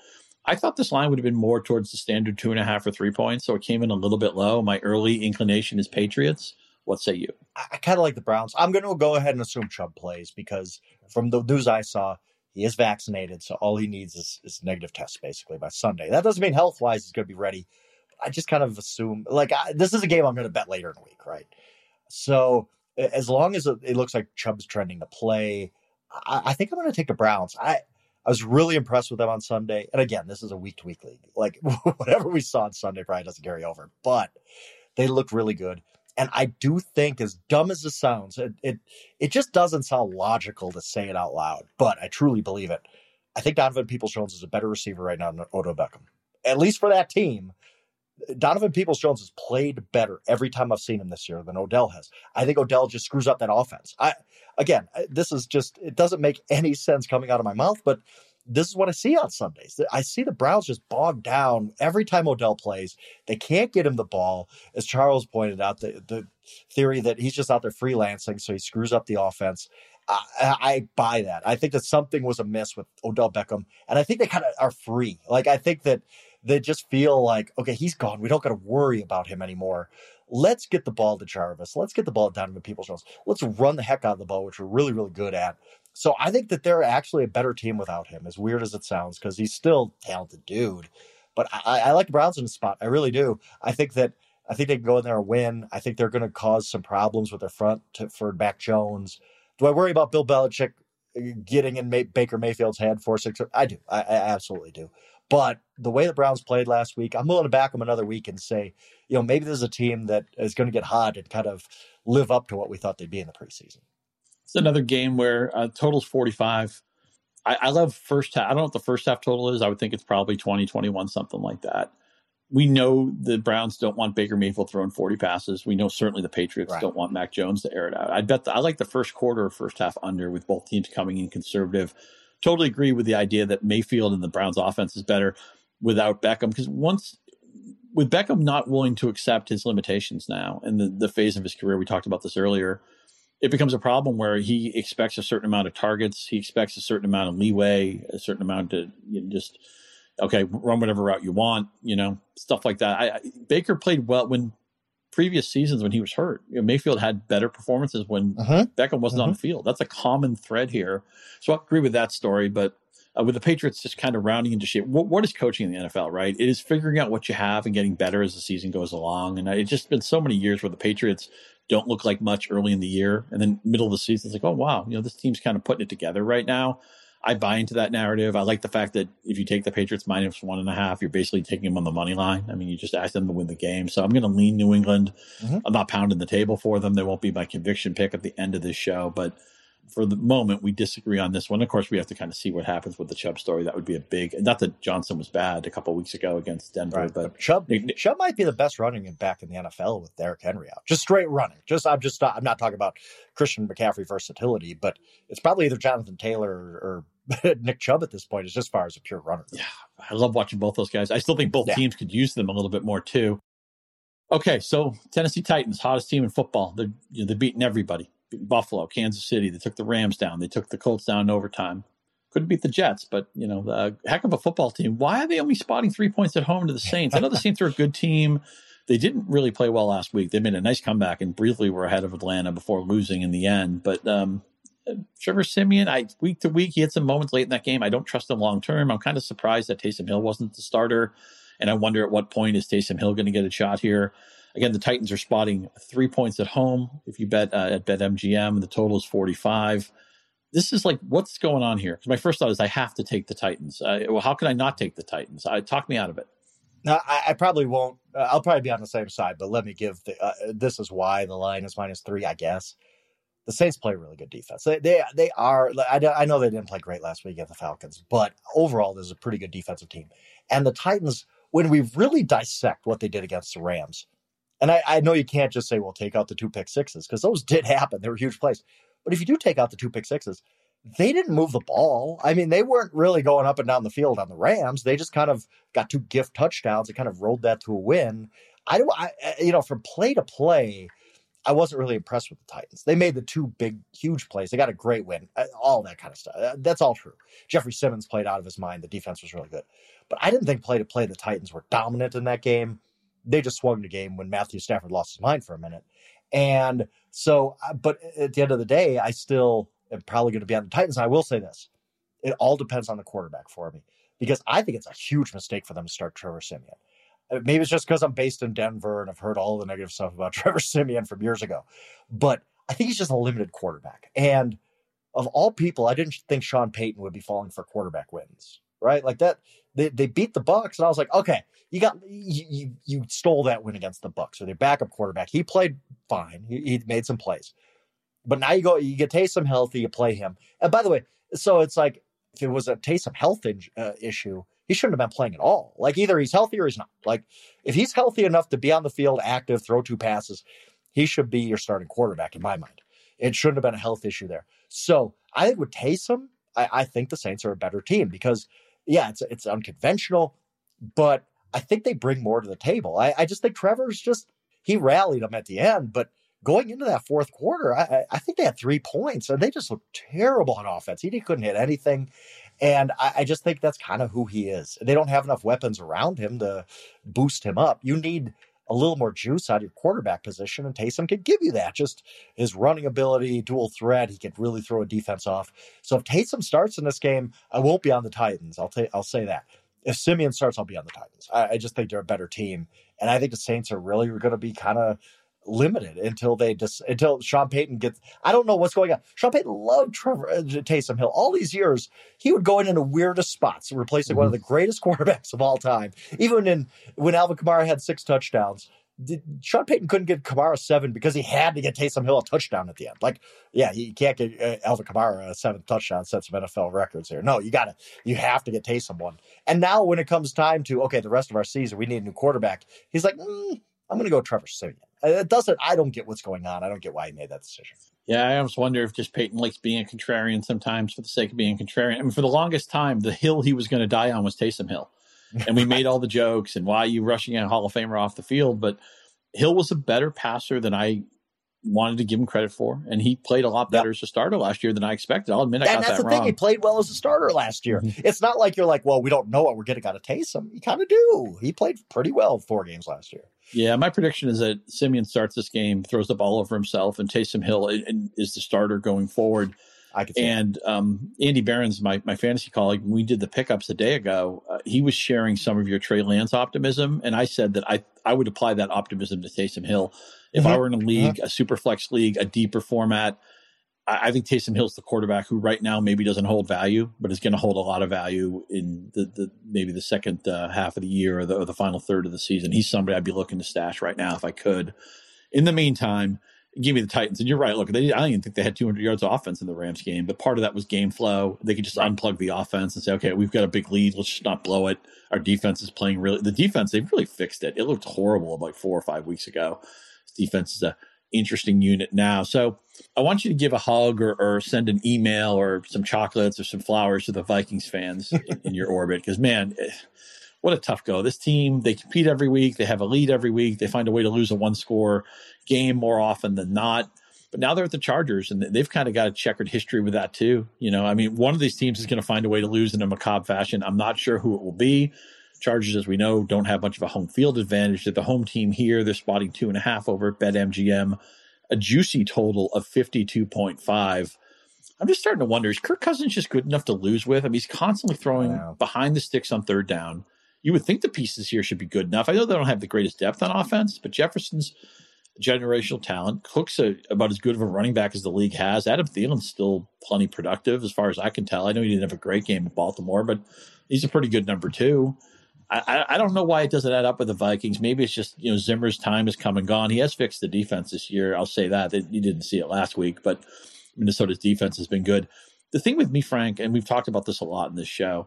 I thought this line would have been more towards the standard two and a half or three points, so it came in a little bit low. My early inclination is Patriots. What say you? I kind of like the Browns. I'm going to go ahead and assume Chubb plays because from the news I saw, he is vaccinated, so all he needs is, is negative test basically by Sunday. That doesn't mean health wise he's going to be ready I just kind of assume like I, this is a game I'm going to bet later in the week, right? So as long as it, looks like Chubb's trending to play, I, I think I'm going to take the Browns. I I was really impressed with them on Sunday, and again, this is a week to week league. Like <laughs> whatever we saw on Sunday probably doesn't carry over, but they look really good. And I do think, as dumb as it sounds, it, it it just doesn't sound logical to say it out loud, but I truly believe it. I think Donovan Peoples Jones is a better receiver right now than Odell Beckham, at least for that team. Donovan Peoples Jones has played better every time I've seen him this year than Odell has. I think Odell just screws up that offense. I again, this is just it doesn't make <laughs> any sense coming out of my mouth, but this is what I see on Sundays. I see the Browns just bogged down every time Odell plays. They can't get him the ball. As Charles pointed out, the, the theory that he's just out there freelancing, so he screws up the offense. I, I buy that. I think that something was amiss with Odell Beckham, and I think they kind of are free. Like I think that they just feel like, okay, he's gone. We don't got to worry about him anymore. Let's get the ball to Jarvis. Let's get the ball down to Peoples Jones. Let's run the heck out of the ball, which we're really, really good at. So I think that they're actually a better team without him, as weird as it sounds, because he's still talented dude. But I, I like Browns in the spot. I really do. I think that I think they can go in there and win. I think they're going to cause some problems with their front to, for Mac Jones. Do I worry about Bill Belichick uh, getting in May, Baker Mayfield's head four six? I do. I, I absolutely do. But the way the Browns played last week, I'm willing to back them another week and say, you know, maybe there's a team that is going to get hot and kind of live up to what we thought they'd be in the preseason. It's another game where uh, total's 45. I, I love first half. I don't know what the first half total is. I would think it's probably 20, 21, something like that. We know the Browns don't want Baker Mayfield throwing 40 passes. We know certainly the Patriots right. don't want Mac Jones to air it out. I bet the, I like the first quarter or first half under with both teams coming in conservative. Totally agree with the idea that Mayfield and the Browns offense is better without Beckham because once with Beckham not willing to accept his limitations now and the, the phase of his career, we talked about this earlier it becomes a problem where he expects a certain amount of targets, he expects a certain amount of leeway, a certain amount to you know, just okay, run whatever route you want, you know, stuff like that. I, I, Baker played well when previous seasons when he was hurt. You know, Mayfield had better performances when uh-huh. Beckham wasn't uh-huh. on the field. That's a common thread here. So I agree with that story, but uh, with the Patriots just kind of rounding into shape, what, what is coaching in the NFL, right? It is figuring out what you have and getting better as the season goes along. And it's just been so many years where the Patriots don't look like much early in the year, and then middle of the season, it's like, oh wow, you know, this team's kind of putting it together right now. I buy into that narrative. I like the fact that if you take the Patriots minus one and a half, you're basically taking them on the money line. I mean, you just ask them to win the game. So I'm going to lean New England. Mm-hmm. I'm not pounding the table for them. They won't be my conviction pick at the end of this show, but for the moment, we disagree on this one. Of course, we have to kind of see what happens with the Chubb story. That would be a big. Not that Johnson was bad a couple weeks ago against Denver, right. but, Chubb Nick, Chubb might be the best running back in the NFL with Derrick Henry out. Just straight running. Just I'm just I'm not talking about Christian McCaffrey versatility, but it's probably either Jonathan Taylor or, or <laughs> Nick Chubb at this point, is as far as a pure runner. Yeah, I love watching both those guys. I still think both yeah. teams could use them a little bit more too. Okay, so Tennessee Titans, hottest team in football. They're you know, they're beating everybody. Buffalo, Kansas City. They took the Rams down. They took the Colts down in overtime. Couldn't beat the Jets, but you know, the heck of a football team. Why are they only spotting three points at home to the Saints? I know the Saints are a good team. They didn't really play well last week. They made a nice comeback and briefly were ahead of Atlanta before losing in the end. But um, Trevor Siemian, I week to week, he had some moments late in that game. I don't trust him long term. I'm kind of surprised that Taysom Hill wasn't the starter, and I wonder at what point is Taysom Hill going to get a shot here. Again, the Titans are spotting three points at home. If you bet uh, at BetMGM, the total is 45. This is like, what's going on here? Because my first thought is I have to take the Titans. Uh, well, how can I not take the Titans? Uh, talk me out of it. No, I, I probably won't. Uh, I'll probably be on the same side, but let me give the. Uh, this is why the line is minus three, I guess. The Saints play a really good defense. They they, they are. I, I know they didn't play great last week against the Falcons, but overall, there's a pretty good defensive team. And the Titans, when we really dissect what they did against the Rams, and I, I know you can't just say, well, take out the two pick sixes because those did happen. They were huge plays. But if you do take out the two pick sixes, they didn't move the ball. I mean, they weren't really going up and down the field on the Rams. They just kind of got two gift touchdowns and kind of rolled that to a win. I don't, I, you know, from play to play, I wasn't really impressed with the Titans. They made the two big, huge plays. They got a great win, uh, all that kind of stuff. Uh, that's all true. Jeffrey Simmons played out of his mind. The defense was really good. But I didn't think play to play the Titans were dominant in that game they just swung the game when Matthew Stafford lost his mind for a minute. And so, uh, but at the end of the day, I still am probably going to be on the Titans. And I will say this it all depends on the quarterback for me because I think it's a huge mistake for them to start Trevor Siemian. Uh, maybe it's just because I'm based in Denver and I've heard all the negative stuff about <laughs> Trevor Siemian from years ago. But I think he's just a limited quarterback. And of all people, I didn't think Sean Payton would be falling for quarterback wins, right? Like that, they, they beat the Bucs, and I was like, okay, you got you, you, you stole that win against the Bucs. So their backup quarterback, he played fine. He, he made some plays, but now you go, you get Taysom healthy, you play him. And by the way, so it's like if it was a Taysom health in, uh, issue, he shouldn't have been playing at all. Like either he's healthy or he's not. Like if he's healthy enough to be on the field, active, throw two passes, he should be your starting quarterback in my mind. It shouldn't have been a health issue there. So I think with Taysom, I, I think the Saints are a better team because yeah, it's it's unconventional, but I think they bring more to the table. I, I just think Trevor's just he rallied them at the end, but going into that fourth quarter, I, I think they had three points and they just looked terrible on offense. He couldn't hit anything. And I, I just think that's kind of who he is. They don't have enough weapons around him to boost him up. You need a little more juice out of your quarterback position, and Taysom could give you that. Just his running ability, dual threat, he could really throw a defense off. So if Taysom starts in this game, I won't be on the Titans. I'll i I'll say that. If Siemian starts, I'll be on the Titans. I, I just think they're a better team, and I think the Saints are really going to be kind of limited until they just until Sean Payton gets. I don't know what's going on. Sean Payton loved Trevor uh, Taysom Hill all these years. He would go in in the weirdest spots, replacing mm-hmm. one of mm-hmm. the greatest <laughs> quarterbacks of all time. Even in when Alvin Kamara had six touchdowns, did, Sean Payton couldn't get Kamara seven because he had to get Taysom Hill a touchdown at the end. Like, yeah, he can't get uh, Alvin Kamara a seventh touchdown, set some NFL records here. No, you got to, you have to get Taysom one. And now when it comes time to, okay, the rest of our season, we need a new quarterback, he's like, mm, I'm going to go Trevor Siemian. Uh, it doesn't, I don't get what's going on. I don't get why he made that decision. Yeah, I almost wonder if just Payton likes being a contrarian sometimes for the sake of being a contrarian. I mean, for the longest time, the hill he was going to die on was Taysom Hill and we made all the jokes and why you rushing a Hall of Famer off the field. But Hill was a better passer than I wanted to give him credit for, and he played a lot better yep. as a starter last year than I expected. I'll admit I and got that's that the wrong. thing. He played well as a starter last year. Mm-hmm. It's not like you're like, well, we don't know what we're getting out of Taysom. You kind of do. He played pretty well four games last year. Yeah, my prediction is that Siemian starts this game, throws the ball over himself, and Taysom Hill and is the starter going forward. I could and um, Andy Behrens, my, my fantasy colleague, we did the pickups a day ago. Uh, he was sharing some of your Trey Lance optimism, and I said that I I would apply that optimism to Taysom Hill. If mm-hmm. I were in a league, mm-hmm. a super flex league, a deeper format, I, I, think Taysom Hill's the quarterback who right now maybe doesn't hold value, but is going to hold a lot of value in the, the maybe the second uh, half of the year or the, or the final third of the season. He's somebody I'd be looking to stash right now if I could. In the meantime give me the Titans. And you're right. Look, they, I don't even think they had 200 yards of offense in the Rams game, but part of that was game flow. They could just unplug the offense and say, okay, we've got a big lead. Let's just not blow it. Our defense is playing really. The defense, they've really fixed it. It looked horrible like four or five weeks ago. This defense is a interesting unit now. So I want you to give a hug or, or send an email or some chocolates or some flowers to the Vikings fans <laughs> in, in your orbit because man. Eh, What a tough go. This team, they compete every week. They have a lead every week. They find a way to lose a one score game more often than not. But now they're at the Chargers, and they've kind of got a checkered history with that too. You know, I mean, one of these teams is going to find a way to lose in a macabre fashion. I'm not sure who it will be. Chargers, as we know, don't have much of a home field advantage. They're the home team here. They're spotting two and a half over at BetMGM, a juicy total of 52.5. I'm just starting to wonder is Kirk Cousins just good enough to lose with? I mean, he's constantly throwing behind the sticks on third down. You would think the pieces here should be good enough. I know they don't have the greatest depth on offense, but Jefferson's generational talent. Cook's a, about as good of a running back as the league has. Adam Thielen's still plenty productive as far as I can tell. I know he didn't have a great game in Baltimore, but he's a pretty good number two. I, I, don't know why it doesn't add up with the Vikings. Maybe it's just you know Zimmer's time has come and gone. He has fixed the defense this year. I'll say that. You didn't see it last week, but Minnesota's defense has been good. The thing with me, Frank, and we've talked about this a lot in this show.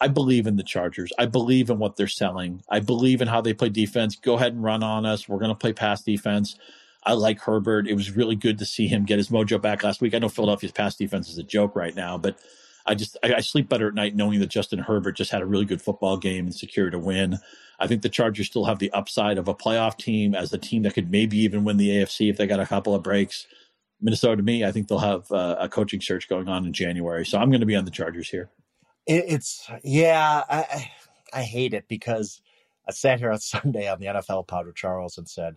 I believe in the Chargers. I believe in what they're selling. I believe in how they play defense. Go ahead and run on us. We're going to play pass defense. I like Herbert. It was really good to see him get his mojo back last week. I know Philadelphia's pass defense is a joke right now, but I just I, I sleep better at night knowing that Justin Herbert just had a really good football game and secured a win. I think the Chargers still have the upside of a playoff team as a team that could maybe even win the AFC if they got a couple of breaks. Minnesota, to me, I think they'll have uh, a coaching search going on in January. So I'm going to be on the Chargers here. It, it's yeah, I I hate it because I sat here on <laughs> Sunday on the NFL pod with Charles and said,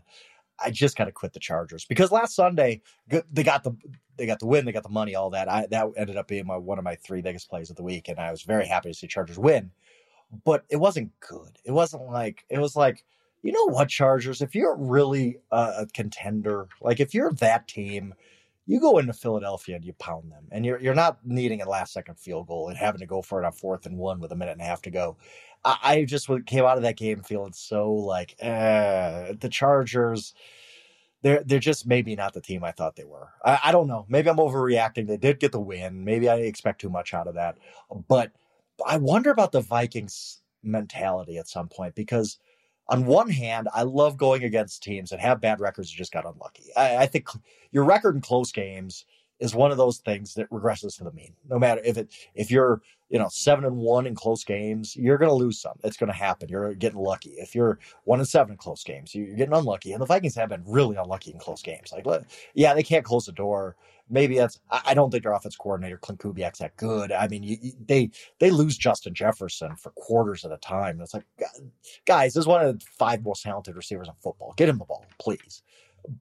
I just got to quit the Chargers because last Sunday they got the they got the win, they got the money, all that. I that ended up being my one of my three biggest plays of the week, and I was very happy to see Chargers win. But it wasn't good. It wasn't like it was like you know what Chargers. If you're really a, a contender, like if you're that team you go into Philadelphia and you pound them, and you're you're not needing a last second field goal and having to go for it on fourth and one with a minute and a half to go. I, I just came out of that game feeling so like eh, the Chargers. They're they're just maybe not the team I thought they were. I, I don't know. Maybe I'm overreacting. They did get the win. Maybe I expect too much out of that. But I wonder about the Vikings mentality at some point because on one hand, I love going against teams that have bad records and just got unlucky. I, I, think your record in close games is one of those things that regresses to the mean. No matter if it if you're you know seven and one in close games, you're going to lose some. It's going to happen. You're getting lucky. If you're one and seven in close games, you're getting unlucky. And the Vikings have been really unlucky in close games. Like, yeah, they can't close the door maybe that's I don't think their offense coordinator Klint Kubiak's that good. I mean, you, you, they they lose Justin Jefferson for quarters at a time. It's like, guys, this is one of the five most talented receivers in football. Get him the ball, please.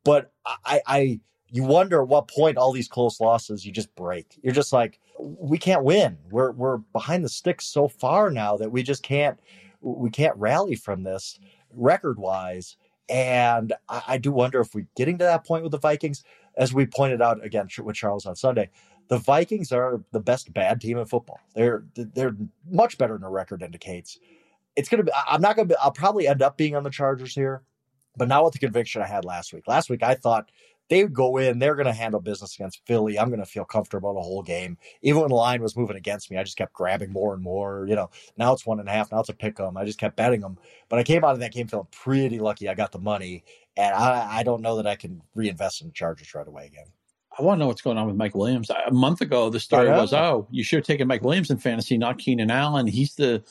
But I, I you wonder at what point all these close losses you just break. You're just like, we can't win. We're we're behind the sticks so far now that we just can't we can't rally from this record wise. And I, I do wonder if we're getting to that point with the Vikings as we pointed out again with Charles on Sunday, the Vikings are the best bad team in football. They're they're much better than a record indicates. It's gonna be. I'm not gonna. Be, I'll probably end up being on the Chargers here, but not with the conviction I had last week. Last week, I thought they would go in, they're going to handle business against Philly. I'm going to feel comfortable the whole game. Even when the line was moving against me, I just kept grabbing more and more. You know, now it's one and a half, now it's a pick 'em. I just kept betting them. But I came out of that game feeling pretty lucky I got the money. And I, I don't know that I can reinvest in the Chargers right away again. I want to know what's going on with Mike Williams. A month ago, the story was, oh, you should have taken Mike Williams in fantasy, not Keenan Allen. He's the,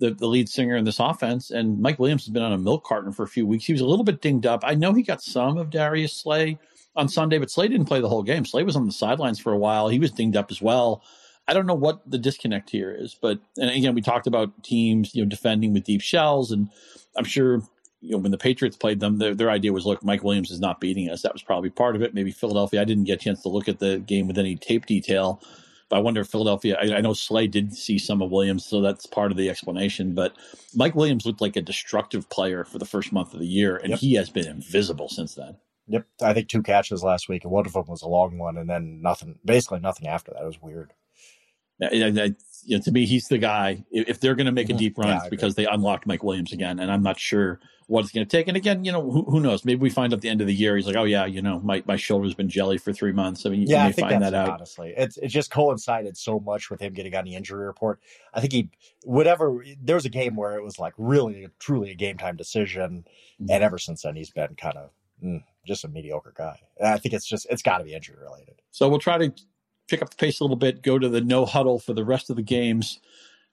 the the lead singer in this offense, and Mike Williams has been on a milk carton for a few weeks. He was a little bit dinged up. I know he got some of Darius Slay on Sunday, but Slay didn't play the whole game. Slay was on the sidelines for a while. He was dinged up as well. I don't know what the disconnect here is, but and again, we talked about teams, you know, defending with deep shells, and I'm sure you know when the Patriots played them, their, their idea was, look, Mike Williams is not beating us. That was probably part of it. Maybe Philadelphia. I didn't get a chance to look at the game with any tape detail, but I wonder if Philadelphia. I, I know Slay did see some of Williams, so that's part of the explanation. But Mike Williams looked like a destructive player for the first month of the year, and yep. he has been invisible since then. Yep, I think two catches last week, and one of them was a long one, and then nothing. Basically, nothing after that. It was weird. Yeah, you know, to me, he's the guy. If they're going to make a mm-hmm. deep run, yeah, it's because they unlocked Mike Williams again, and I'm not sure what it's going to take. And again, you know, who, who, knows? Maybe we find at the end of the year, he's like, "Oh yeah, you know, my, my shoulder's been jelly for three months." I mean, yeah, you I think find that out. Honestly, it's it just coincided so much with him getting on the injury report. I think he, whatever. There was a game where it was like really, truly a game time decision, mm-hmm. and ever since then, he's been kind of mm, just a mediocre guy. And I think it's just it's got to be injury related. So we'll try to pick up the pace a little bit, go to the no huddle for the rest of the games.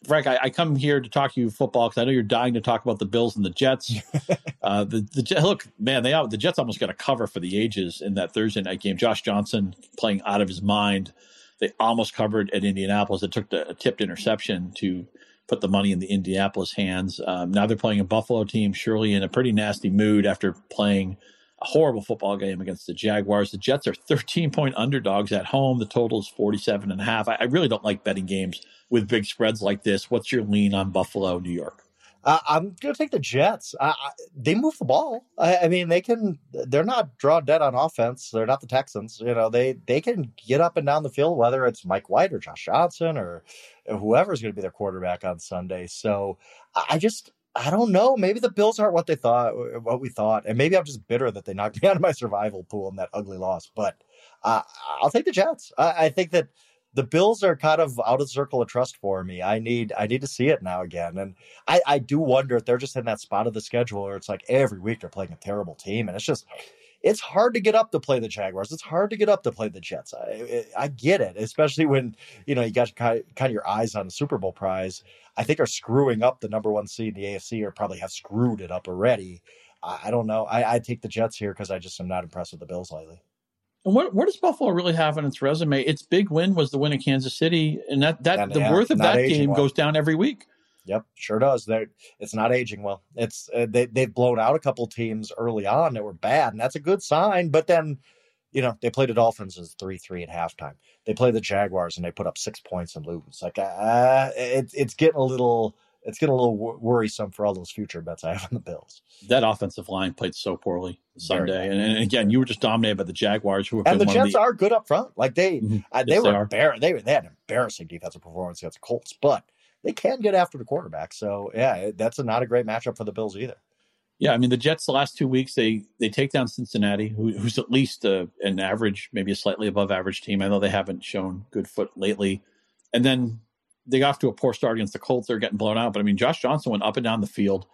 Frank, I, I come here to talk to you football because I know you're dying to talk about the Bills and the Jets. <laughs> uh, the the look, man, they the Jets almost got a cover for the ages in that Thursday night game. Josh Johnson playing out of his mind. They almost covered at Indianapolis. It took the, a tipped interception to put the money in the Indianapolis hands. Um, now they're playing a Buffalo team, surely in a pretty nasty mood after playing horrible football game against the Jaguars. The Jets are 13 point underdogs at home. The total is 47 and a half. I, I really don't like betting games with big spreads like this. What's your lean on Buffalo, New York? Uh, I'm going to take the Jets. They move the ball. I, I, mean, they can. They're not drawn dead on offense. They're not the Texans. You know, they they can get up and down the field, whether it's Mike White or Josh Johnson or whoever's going to be their quarterback on Sunday. So I just I don't know. Maybe the Bills aren't what they thought, what we thought, and maybe I'm just bitter that they knocked <laughs> me out of my survival pool in that ugly loss. But uh, I'll take the Jets. I, I, think that the Bills are kind of out of the circle of trust for me. I need I need to see it now again, and I, I do wonder if they're just in that spot of the schedule where it's like every week they're playing a terrible team, and it's just it's hard to get up to play the Jaguars. It's hard to get up to play the Jets. I, eh, I get it, especially when you know you got kind of your eyes on the Super Bowl prize. I think are screwing up the number one seed in the AFC, or probably have screwed it up already. I, I don't know. I, I take the Jets here because I just am not impressed with the Bills lately. And what what does Buffalo really have on its resume? Its big win was the win in Kansas City, and that that and, the yeah, worth of that game well. goes down every week. Yep, sure does. They it's not aging well. It's uh, they they've blown out a couple teams early on that were bad, and that's a good sign. But then, you know, they played the Dolphins as three three at halftime. They play the Jaguars and they put up six points and lose. Like, uh, it's it's getting a little it's getting a little worrisome for all those future bets I have on the Bills. That offensive line played so poorly Sunday, and, and, again, you were just dominated by the Jaguars, who were and the Jets the... are good up front. Like they, mm-hmm. uh, they yes, were embar- they, they had an embarrassing defensive performance against the Colts, but they can get after the quarterback. So yeah, that's a, not a great matchup for the Bills either. Yeah, I mean the Jets the last two weeks they they take down Cincinnati, who, who's at least a, an average, maybe a slightly above average team. I know they haven't shown good foot lately, and then they got off to a poor start against the Colts. They're getting blown out, but I mean Josh Johnson went up and down the field.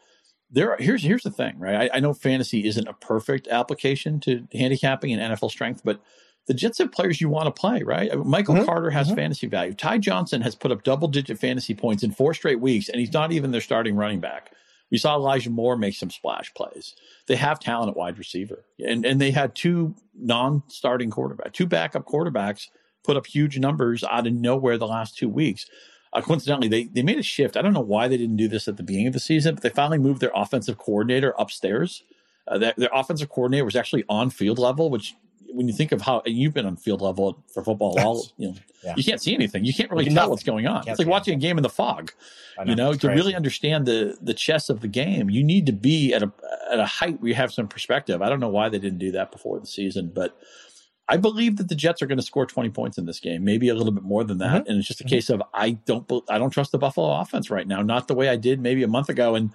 There, are, here's here's the thing, right? I, I know fantasy isn't a perfect application to handicapping and NFL strength, but the Jets have players you want to play, right? Michael mm-hmm. Carter has mm-hmm. fantasy value. Ty Johnson has put up double digit fantasy points in four straight weeks, and he's not even their starting running back. We saw Elijah Moore make some splash plays. They have talent at wide receiver, and and they had two non-starting quarterbacks, two backup quarterbacks put up huge numbers out of nowhere the last two weeks. Uh, coincidentally, they they made a shift. I don't know why they didn't do this at the beginning of the season, but they finally moved their offensive coordinator upstairs. Uh, their, their offensive coordinator was actually on field level, which when you think of how you've been on field level for football, all you know, yeah. you can't see anything. You can't really tell nothing. what's going on. It's like watching anything. a game in the fog. Know, you know, to crazy. really understand the the chess of the game, you need to be at a at a height where you have some perspective. I don't know why they didn't do that before the season, but I believe that the Jets are going to score 20 points in this game, maybe a little bit more than that. Mm-hmm. And it's just a mm-hmm. case of I don't I don't trust the Buffalo offense right now, not the way I did maybe a month ago. And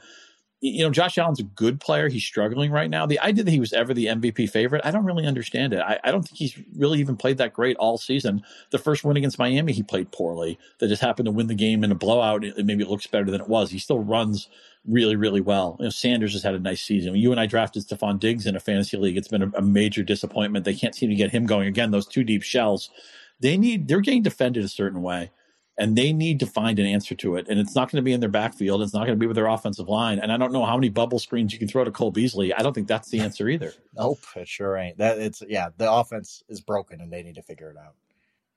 you know, Josh Allen's a good player. He's struggling right now. The idea that he was ever the MVP favorite, I don't really understand it. I, I, don't think he's really even played that great all season. The first win against Miami, he played poorly. That just happened to win the game in a blowout. It, maybe it looks better than it was. He still runs really, really well. You know, Sanders has had a nice season. You and I drafted Stefon Diggs in a fantasy league, it's been a, a major disappointment. They can't seem to get him going again. Those two deep shells, they need. They're getting defended a certain way and they need to find an answer to it. And it's not going to be in their backfield. It's not going to be with their offensive line. And I don't know how many bubble screens you can throw to Cole Beasley. I don't think that's the answer either. <laughs> nope, it sure ain't. That it's yeah, the offense is broken, and they need to figure it out.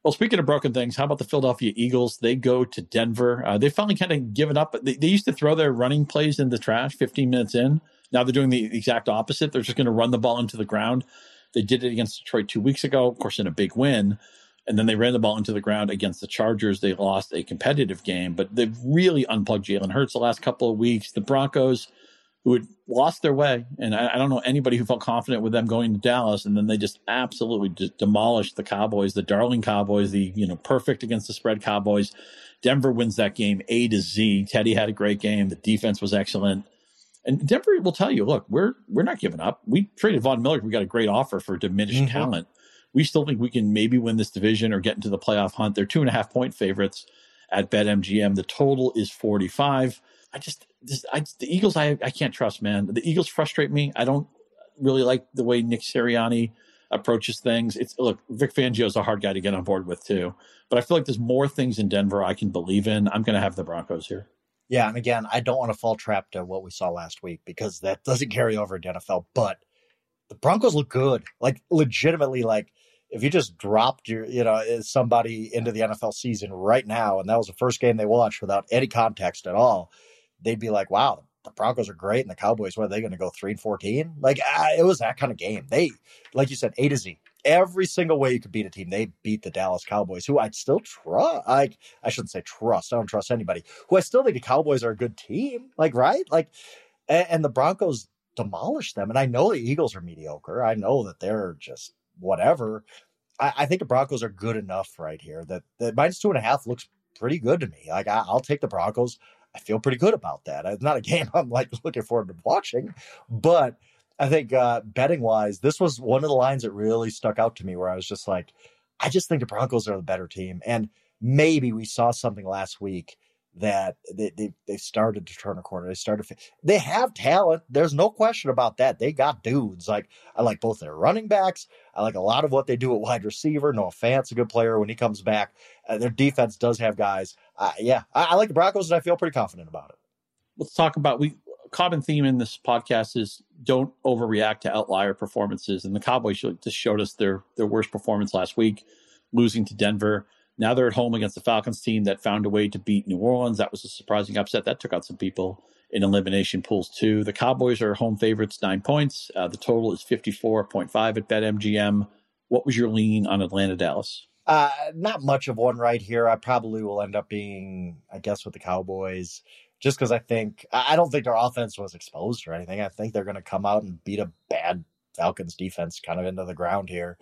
Well, speaking of broken things, how about the Philadelphia Eagles? They go to Denver. Uh, they finally kind of given up. They, they used to throw their running plays in the trash 15 minutes in. Now they're doing the exact opposite. They're just going to run the ball into the ground. They did it against Detroit two weeks ago, of course, in a big win and then they ran the ball into the ground against the Chargers. They lost a competitive game, but they've really unplugged Jalen Hurts the last couple of weeks. The Broncos, who had lost their way, and I, I don't know anybody who felt confident with them going to Dallas, and then they just absolutely just demolished the Cowboys, the darling Cowboys, the you know perfect against the spread Cowboys. Denver wins that game A to Z. Teddy had a great game. The defense was excellent. And Denver will tell you, look, we're we're not giving up. We traded Von Miller. We got a great offer for diminished mm-hmm. talent we still think we can maybe win this division or get into the playoff hunt. They're two and a half point favorites at BetMGM. The total is 45. I just, just I, the Eagles, I, I can't trust, man. The Eagles frustrate me. I don't really like the way Nick Sirianni approaches things. It's look, Vic Fangio is a hard guy to get on board with too. But I feel like there's more things in Denver I can believe in. I'm going to have the Broncos here. Yeah, and again, I don't want to fall trap to what we saw last week because that doesn't carry over to NFL. But the Broncos look good, like legitimately, like if you just dropped your, you know, eh, somebody into the NFL season right now, and that was the first game they watched without any context at all, they'd be like, wow, the Broncos are great, and the Cowboys, what are they going to go three and fourteen? Like ah, it was that kind of game. They, like you said, A to Z, every single way you could beat a team, they beat the Dallas Cowboys, who I'd still trust. I I shouldn't say trust. I don't trust anybody. Who I still think the Cowboys are a good team. Like right, like, and, and the Broncos demolished them. And I know the Eagles are mediocre. I know that they're just whatever. I, I think the Broncos are good enough right here that that minus two and a half looks pretty good to me. Like I, will take the Broncos. I feel pretty good about that. It's not a <laughs> game I'm like looking forward to watching, but I think uh, betting wise, this was one of the lines that really stuck out to me where I was just like, I just think the Broncos are the better team, and maybe we saw something last week that they, they, they started to turn a corner. They started, they have talent. There's no question about that. They got dudes. Like, I like both their running backs. I like a lot of what they do at wide receiver. Noah Fant's a good player when he comes back. Uh, their defense does have guys. Uh, yeah, I, I, like the Broncos and I feel pretty confident about it. Let's talk about we common theme in this podcast is don't overreact to outlier performances. And the Cowboys just showed us their their worst performance last week, losing to Denver. Now they're at home against the Falcons team that found a way to beat New Orleans. That was a surprising upset. That took out some people in elimination pools too. The Cowboys are home favorites, nine points. Uh, the total is 54.5 at BetMGM. What was your lean on Atlanta Dallas? Uh, not much of one right here. I probably will end up being, I guess, with the Cowboys, just because I think I don't think their offense was exposed or anything. I think they're going to come out and beat a bad Falcons defense kind of into the ground here.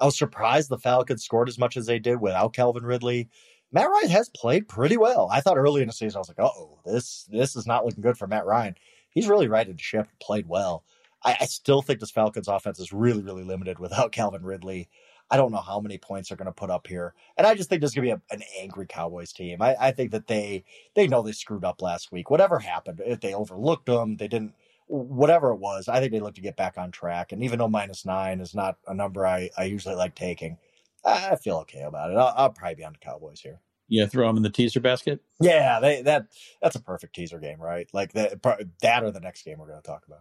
I was surprised the Falcons scored as much as they did without Calvin Ridley. Matt Ryan has played pretty well. I thought early in the season I was like, oh, this this is not looking good for Matt Ryan. He's really right righted the ship, played well. I, I still think this Falcons offense is really, really limited without <laughs> Calvin Ridley. I don't know how many points they're going to put up here, and I just think there's going to be a, an angry Cowboys team. I, I think that they they know they screwed up last week. Whatever happened, if they overlooked them, they didn't whatever it was, I think they look to get back on track. And even though minus nine is not a number I, I usually like taking, I feel okay about it. I'll, I'll probably be on the Cowboys here. Yeah, throw them in the teaser basket. Yeah, they, that that's a perfect teaser game, right? Like that, that or the next game we're going to talk about.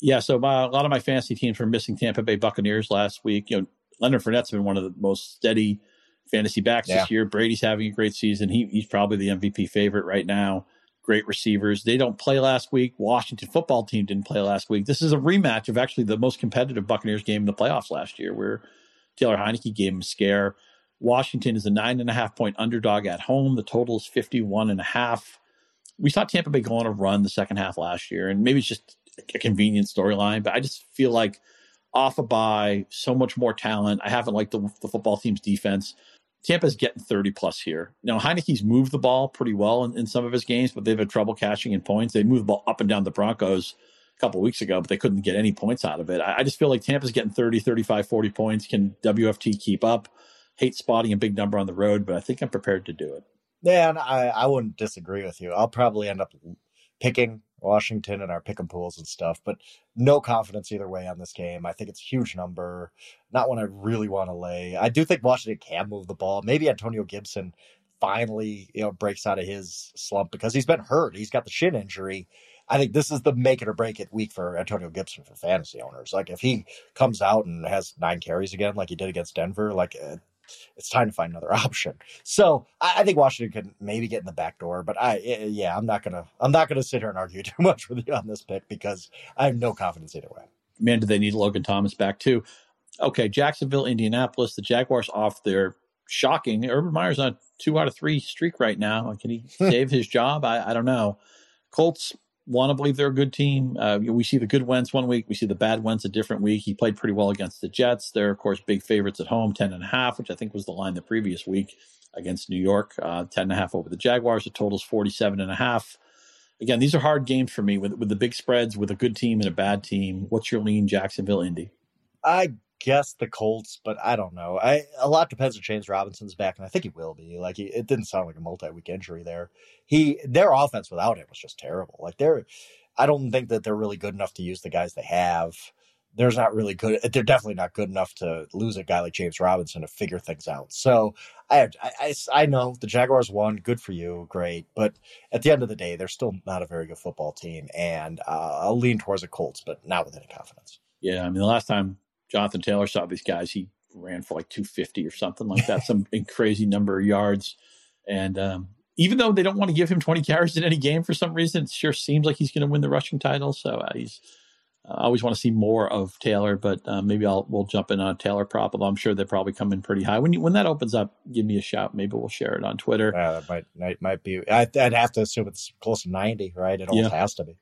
Yeah, so my, a lot of my fantasy teams were missing Tampa Bay Buccaneers last week. You know, Leonard Fournette's been one of the most steady fantasy backs yeah. this year. Brady's having a great season. He, he's probably the MVP favorite right now great receivers. They don't play last week. Washington football team didn't play last week. This is a rematch of actually the most competitive Buccaneers game in the playoffs last year, where Taylor Heinicke gave him a scare. Washington is a nine and a half point underdog at home. The total is 51 and a half. We saw Tampa Bay go on a run the second half last year, and maybe it's just a convenient storyline, but I just feel like off a bye, so much more talent. I haven't liked the, the football team's defense. Tampa's getting 30 plus here. Now, Heinicke's moved the ball pretty well in, in, some of his games, but they've had trouble cashing in points. They moved the ball up and down the Broncos a couple weeks ago, but they couldn't get any points out of it. I, I, just feel like Tampa's getting 30, 35, 40 points. Can WFT keep up? Hate spotting a big number on the road, but I think I'm prepared to do it. Yeah, I, I wouldn't disagree with you. I'll probably end up picking Washington and our pick and pools and stuff, but no confidence either way on this game. I think it's a huge number, not one I really want to lay. I do think Washington can move the ball. Maybe Antonio Gibson finally, you know, breaks out of his slump because he's been hurt. He's got the shin injury. I think this is the make it or break it week for Antonio Gibson for fantasy owners. Like if he comes out and has nine carries again, like he did against Denver, like uh, it's time to find another <laughs> option. So I, I, think Washington could maybe get in the back door, but I eh, eh, yeah, I'm not gonna I'm not gonna sit here and argue <laughs> too much with you on this pick because I have no confidence either way. Man, do they need Logan Thomas back too? Okay, Jacksonville, Indianapolis, the Jaguars off their shocking. Urban Meyer's on two out of three streak right now. Can he <laughs> save his job? I, I don't know. Colts want to believe they're a good team. Uh, we see the good Wentz one week, we see the bad Wentz a different week. He played pretty well against the Jets. They're of course big favorites at home, ten and a half, which I think was the line the previous week against New York. Uh, ten and a half over the Jaguars. The total's forty-seven and a half. Again, these are hard games for me with with the big spreads, with a good team and a bad team. What's your lean, Jacksonville, Indy? I guess the Colts, but I don't know. I a lot depends on James Robinson's back, and I think he will be. Like he, it didn't sound like a multi-week injury there. He their offense without him was just terrible. Like they're, I don't think that they're really good enough to use the guys they have. There's not really good. They're definitely not good enough to lose a guy like James Robinson to figure things out. So I, I, I know the Jaguars won. Good for you, great. But at the end of the day, they're still not a very good football team, and uh, I'll lean towards the Colts, but not with any confidence. Yeah, I mean the last time Jonathan Taylor saw these guys, he ran for like 250 or something like that, some <laughs> crazy number of yards. And um, even though they don't want to give him 20 carries in any game for some reason, it sure seems like he's going to win the rushing title. So uh, he's. Uh, I always want to see more of Taylor, but uh, maybe I'll we'll jump in on Taylor prop. Although I'm sure they probably come in pretty high. When you, when that opens up, give me a shout. Maybe we'll share it on Twitter. Yeah, that might might, might be. I'd, I'd, have to assume it's close to 90, right? It almost yeah. has to be.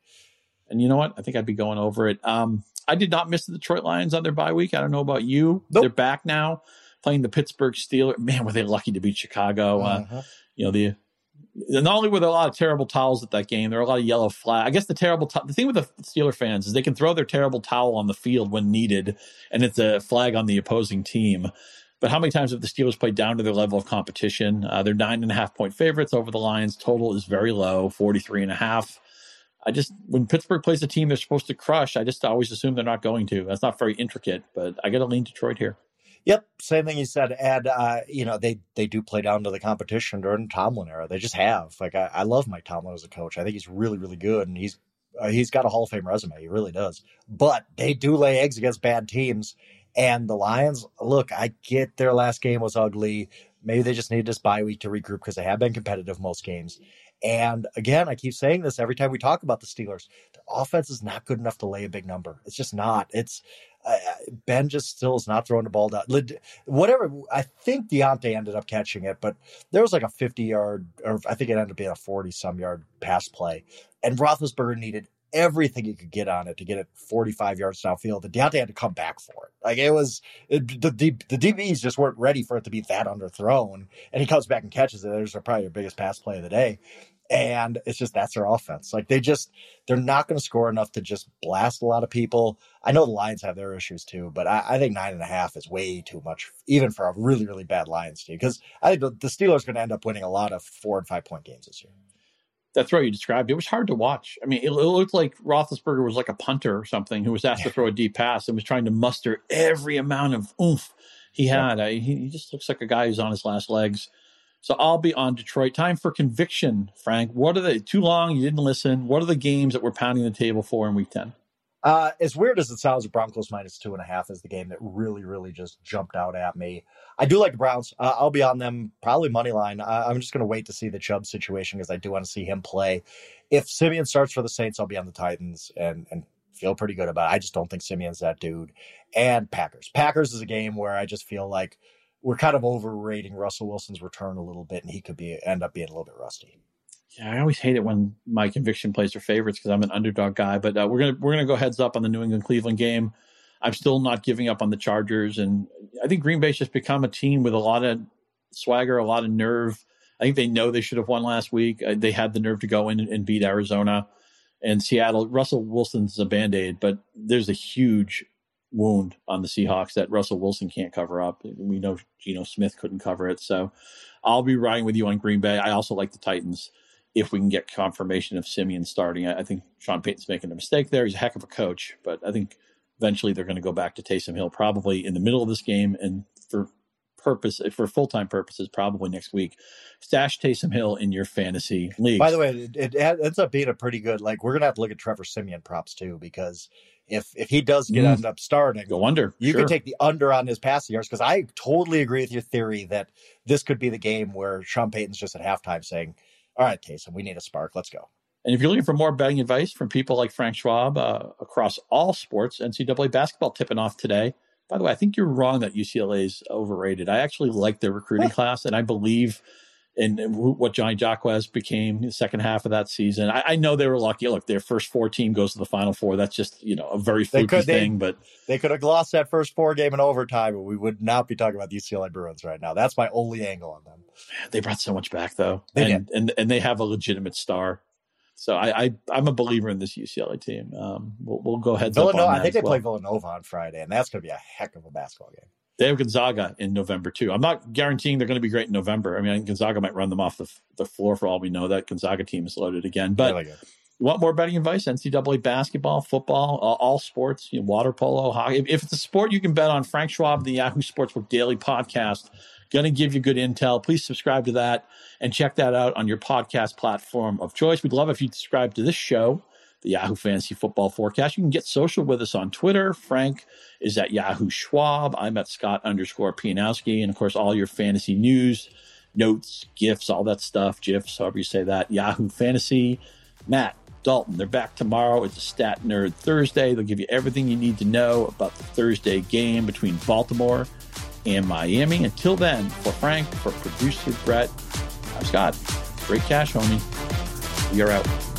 And you know what? I think I'd be going over it. Um, I did not miss the Detroit Lions on their bye week. I don't know about you. Nope. They're back now playing the Pittsburgh Steelers. Man, were they lucky to beat Chicago? Uh, uh-huh. Uh, you know the. Not only were there a lot of terrible towels at that game, there were a lot of yellow flag. I guess the terrible t- the thing with the Steeler fans is they can throw their terrible towel on the field when needed, and it's a flag on the opposing team. But how many times have the Steelers played down to their level of competition? Uh, they're nine and a half point favorites over the Lions. Total is very low, 43 and a half. I just when Pittsburgh plays a team they're supposed to crush, I just always assume they're not going to. That's not very intricate, but I got to lean Detroit here. Yep, same thing you said. And uh, you know they they do play down to the competition during Tomlin era. They just have. Like I, I love Mike Tomlin as a coach. I think he's really really good, and he's uh, he's got a Hall of Fame resume. He really does. But they do lay eggs against bad teams. And the Lions, look, I get their last game was ugly. Maybe they just needed this bye week to regroup because they have been competitive most games. And again, I keep saying this every time we talk about the Steelers. Their offense is not good enough to lay a big number. It's just not. It's uh, Ben just still is not throwing the ball down. Whatever. I think Diontae ended up catching it, but there was like a 50 yard, or I think it ended up being a 40 some yard pass play. And Roethlisberger needed everything he could get on it to get it 45 yards downfield. And Diontae had to come back for it. Like it was it, the the DBs just weren't ready for it to be that underthrown. And he comes back and catches it. There's probably their biggest pass play of the day. And it's just that's their offense. Like they just they're not going to score enough to just blast a lot of people. I know the Lions have their issues too, but I, I think nine and a half is way too much, even for a really really bad Lions team. Because I think the, the Steelers going to end up winning a lot of four and five point games this year that throw you described, it was hard to watch. I mean, it, it, looked like Roethlisberger was like a punter or something who was asked to throw a deep pass and was trying to muster every amount of oomph he had. Yeah. he, he, just looks like a guy who's on his last legs. So I'll be on Detroit. Time for conviction, Frank. What are they? Too long? You didn't listen. What are the games that we're pounding the table for in Week Ten? Uh, as weird as it sounds, Broncos minus two and a half is the game that really, really just jumped out at me. I do like the Browns. Uh, I'll be on them probably money line. I'm just going to wait to see the Chubb situation because I do want to see him play. If Siemian starts for the Saints, I'll be on the Titans and and feel pretty good about it. I just don't think Siemian's that dude. And Packers. Packers is a game where I just feel like we're kind of overrating Russell Wilson's return a little bit, and he could be end up being a little bit rusty. I always hate it when my conviction plays are favorites because I'm an underdog guy. But uh, we're gonna we're gonna go heads up on the New England Cleveland game. I'm still not giving up on the Chargers, and I think Green Bay's just become a team with a lot of swagger, a lot of nerve. I think they know they should have won last week. Uh, they had the nerve to go in and beat Arizona and Seattle. Russell Wilson's a band aid, but there's a huge wound on the Seahawks that Russell Wilson can't cover up. We know Geno Smith couldn't cover it. So I'll be riding with you on Green Bay. I also like the Titans if we can get confirmation of Siemian starting. I, think Sean Payton's making a mistake there. He's a heck of a coach, but I think eventually they're going to go back to Taysom Hill probably in the middle of this game and for purpose for full time purposes probably next week. Stash Taysom Hill in your fantasy league. By the way, it, it, ends up being a pretty good. Like we're gonna have to look at Trevor Siemian props too because if if he does get mm. end up starting, go under. You sure. can take the under on his passing yards because I totally agree with your theory that this could be the game where Sean Payton's just at halftime saying, "All right, Taysom, we need a spark. Let's go." And if you're looking for more betting advice from people like Frank Schwab uh, across all sports, NCAA basketball tipping off today. By the way, I think you're wrong that UCLA is overrated. I actually like their recruiting class, and I believe in what Johnny Juzang became in the second half of that season. I, I, know they were lucky. Look, their first four team goes to the final four. That's just you know a very fluky could, thing. They, but they could have lost that first four game in overtime, and we would not be talking about the UCLA Bruins right now. That's my only angle on them. They brought so much back though, they and, did. and and they have a legitimate star. So I, I am a believer in this UCLA team. Um, we'll, we'll go ahead. Villanova. I think they well. play Villanova on Friday, and that's going to be a heck of a basketball game. They have Gonzaga in November too. I'm not guaranteeing they're going to be great in November. I mean, I Gonzaga might run them off the, the floor for all we know. That Gonzaga team is loaded again. But you want more betting advice? NCAA basketball, football, all, all sports, you know, water polo, hockey. If, if, it's a sport you can bet on, Frank Schwab, the Yahoo Sportsbook Daily Podcast, going to give you good intel. Please subscribe to that and check that out on your podcast platform of choice. We'd love if you subscribe to this show the Yahoo Fantasy Football Forecast. You can get social with us on Twitter. Frank is at Yahoo Schwab. I'm at Scott underscore Pianowski. And of course, all your fantasy news, notes, gifts, all that stuff, GIFs, however you say that, Yahoo Fantasy. Matt, Dalton, they're back tomorrow. It's a Stat Nerd Thursday. They'll give you everything you need to know about the Thursday game between Baltimore and Miami. Until then, for Frank, for producer Brett, I'm Scott. Great cash, homie. We are out.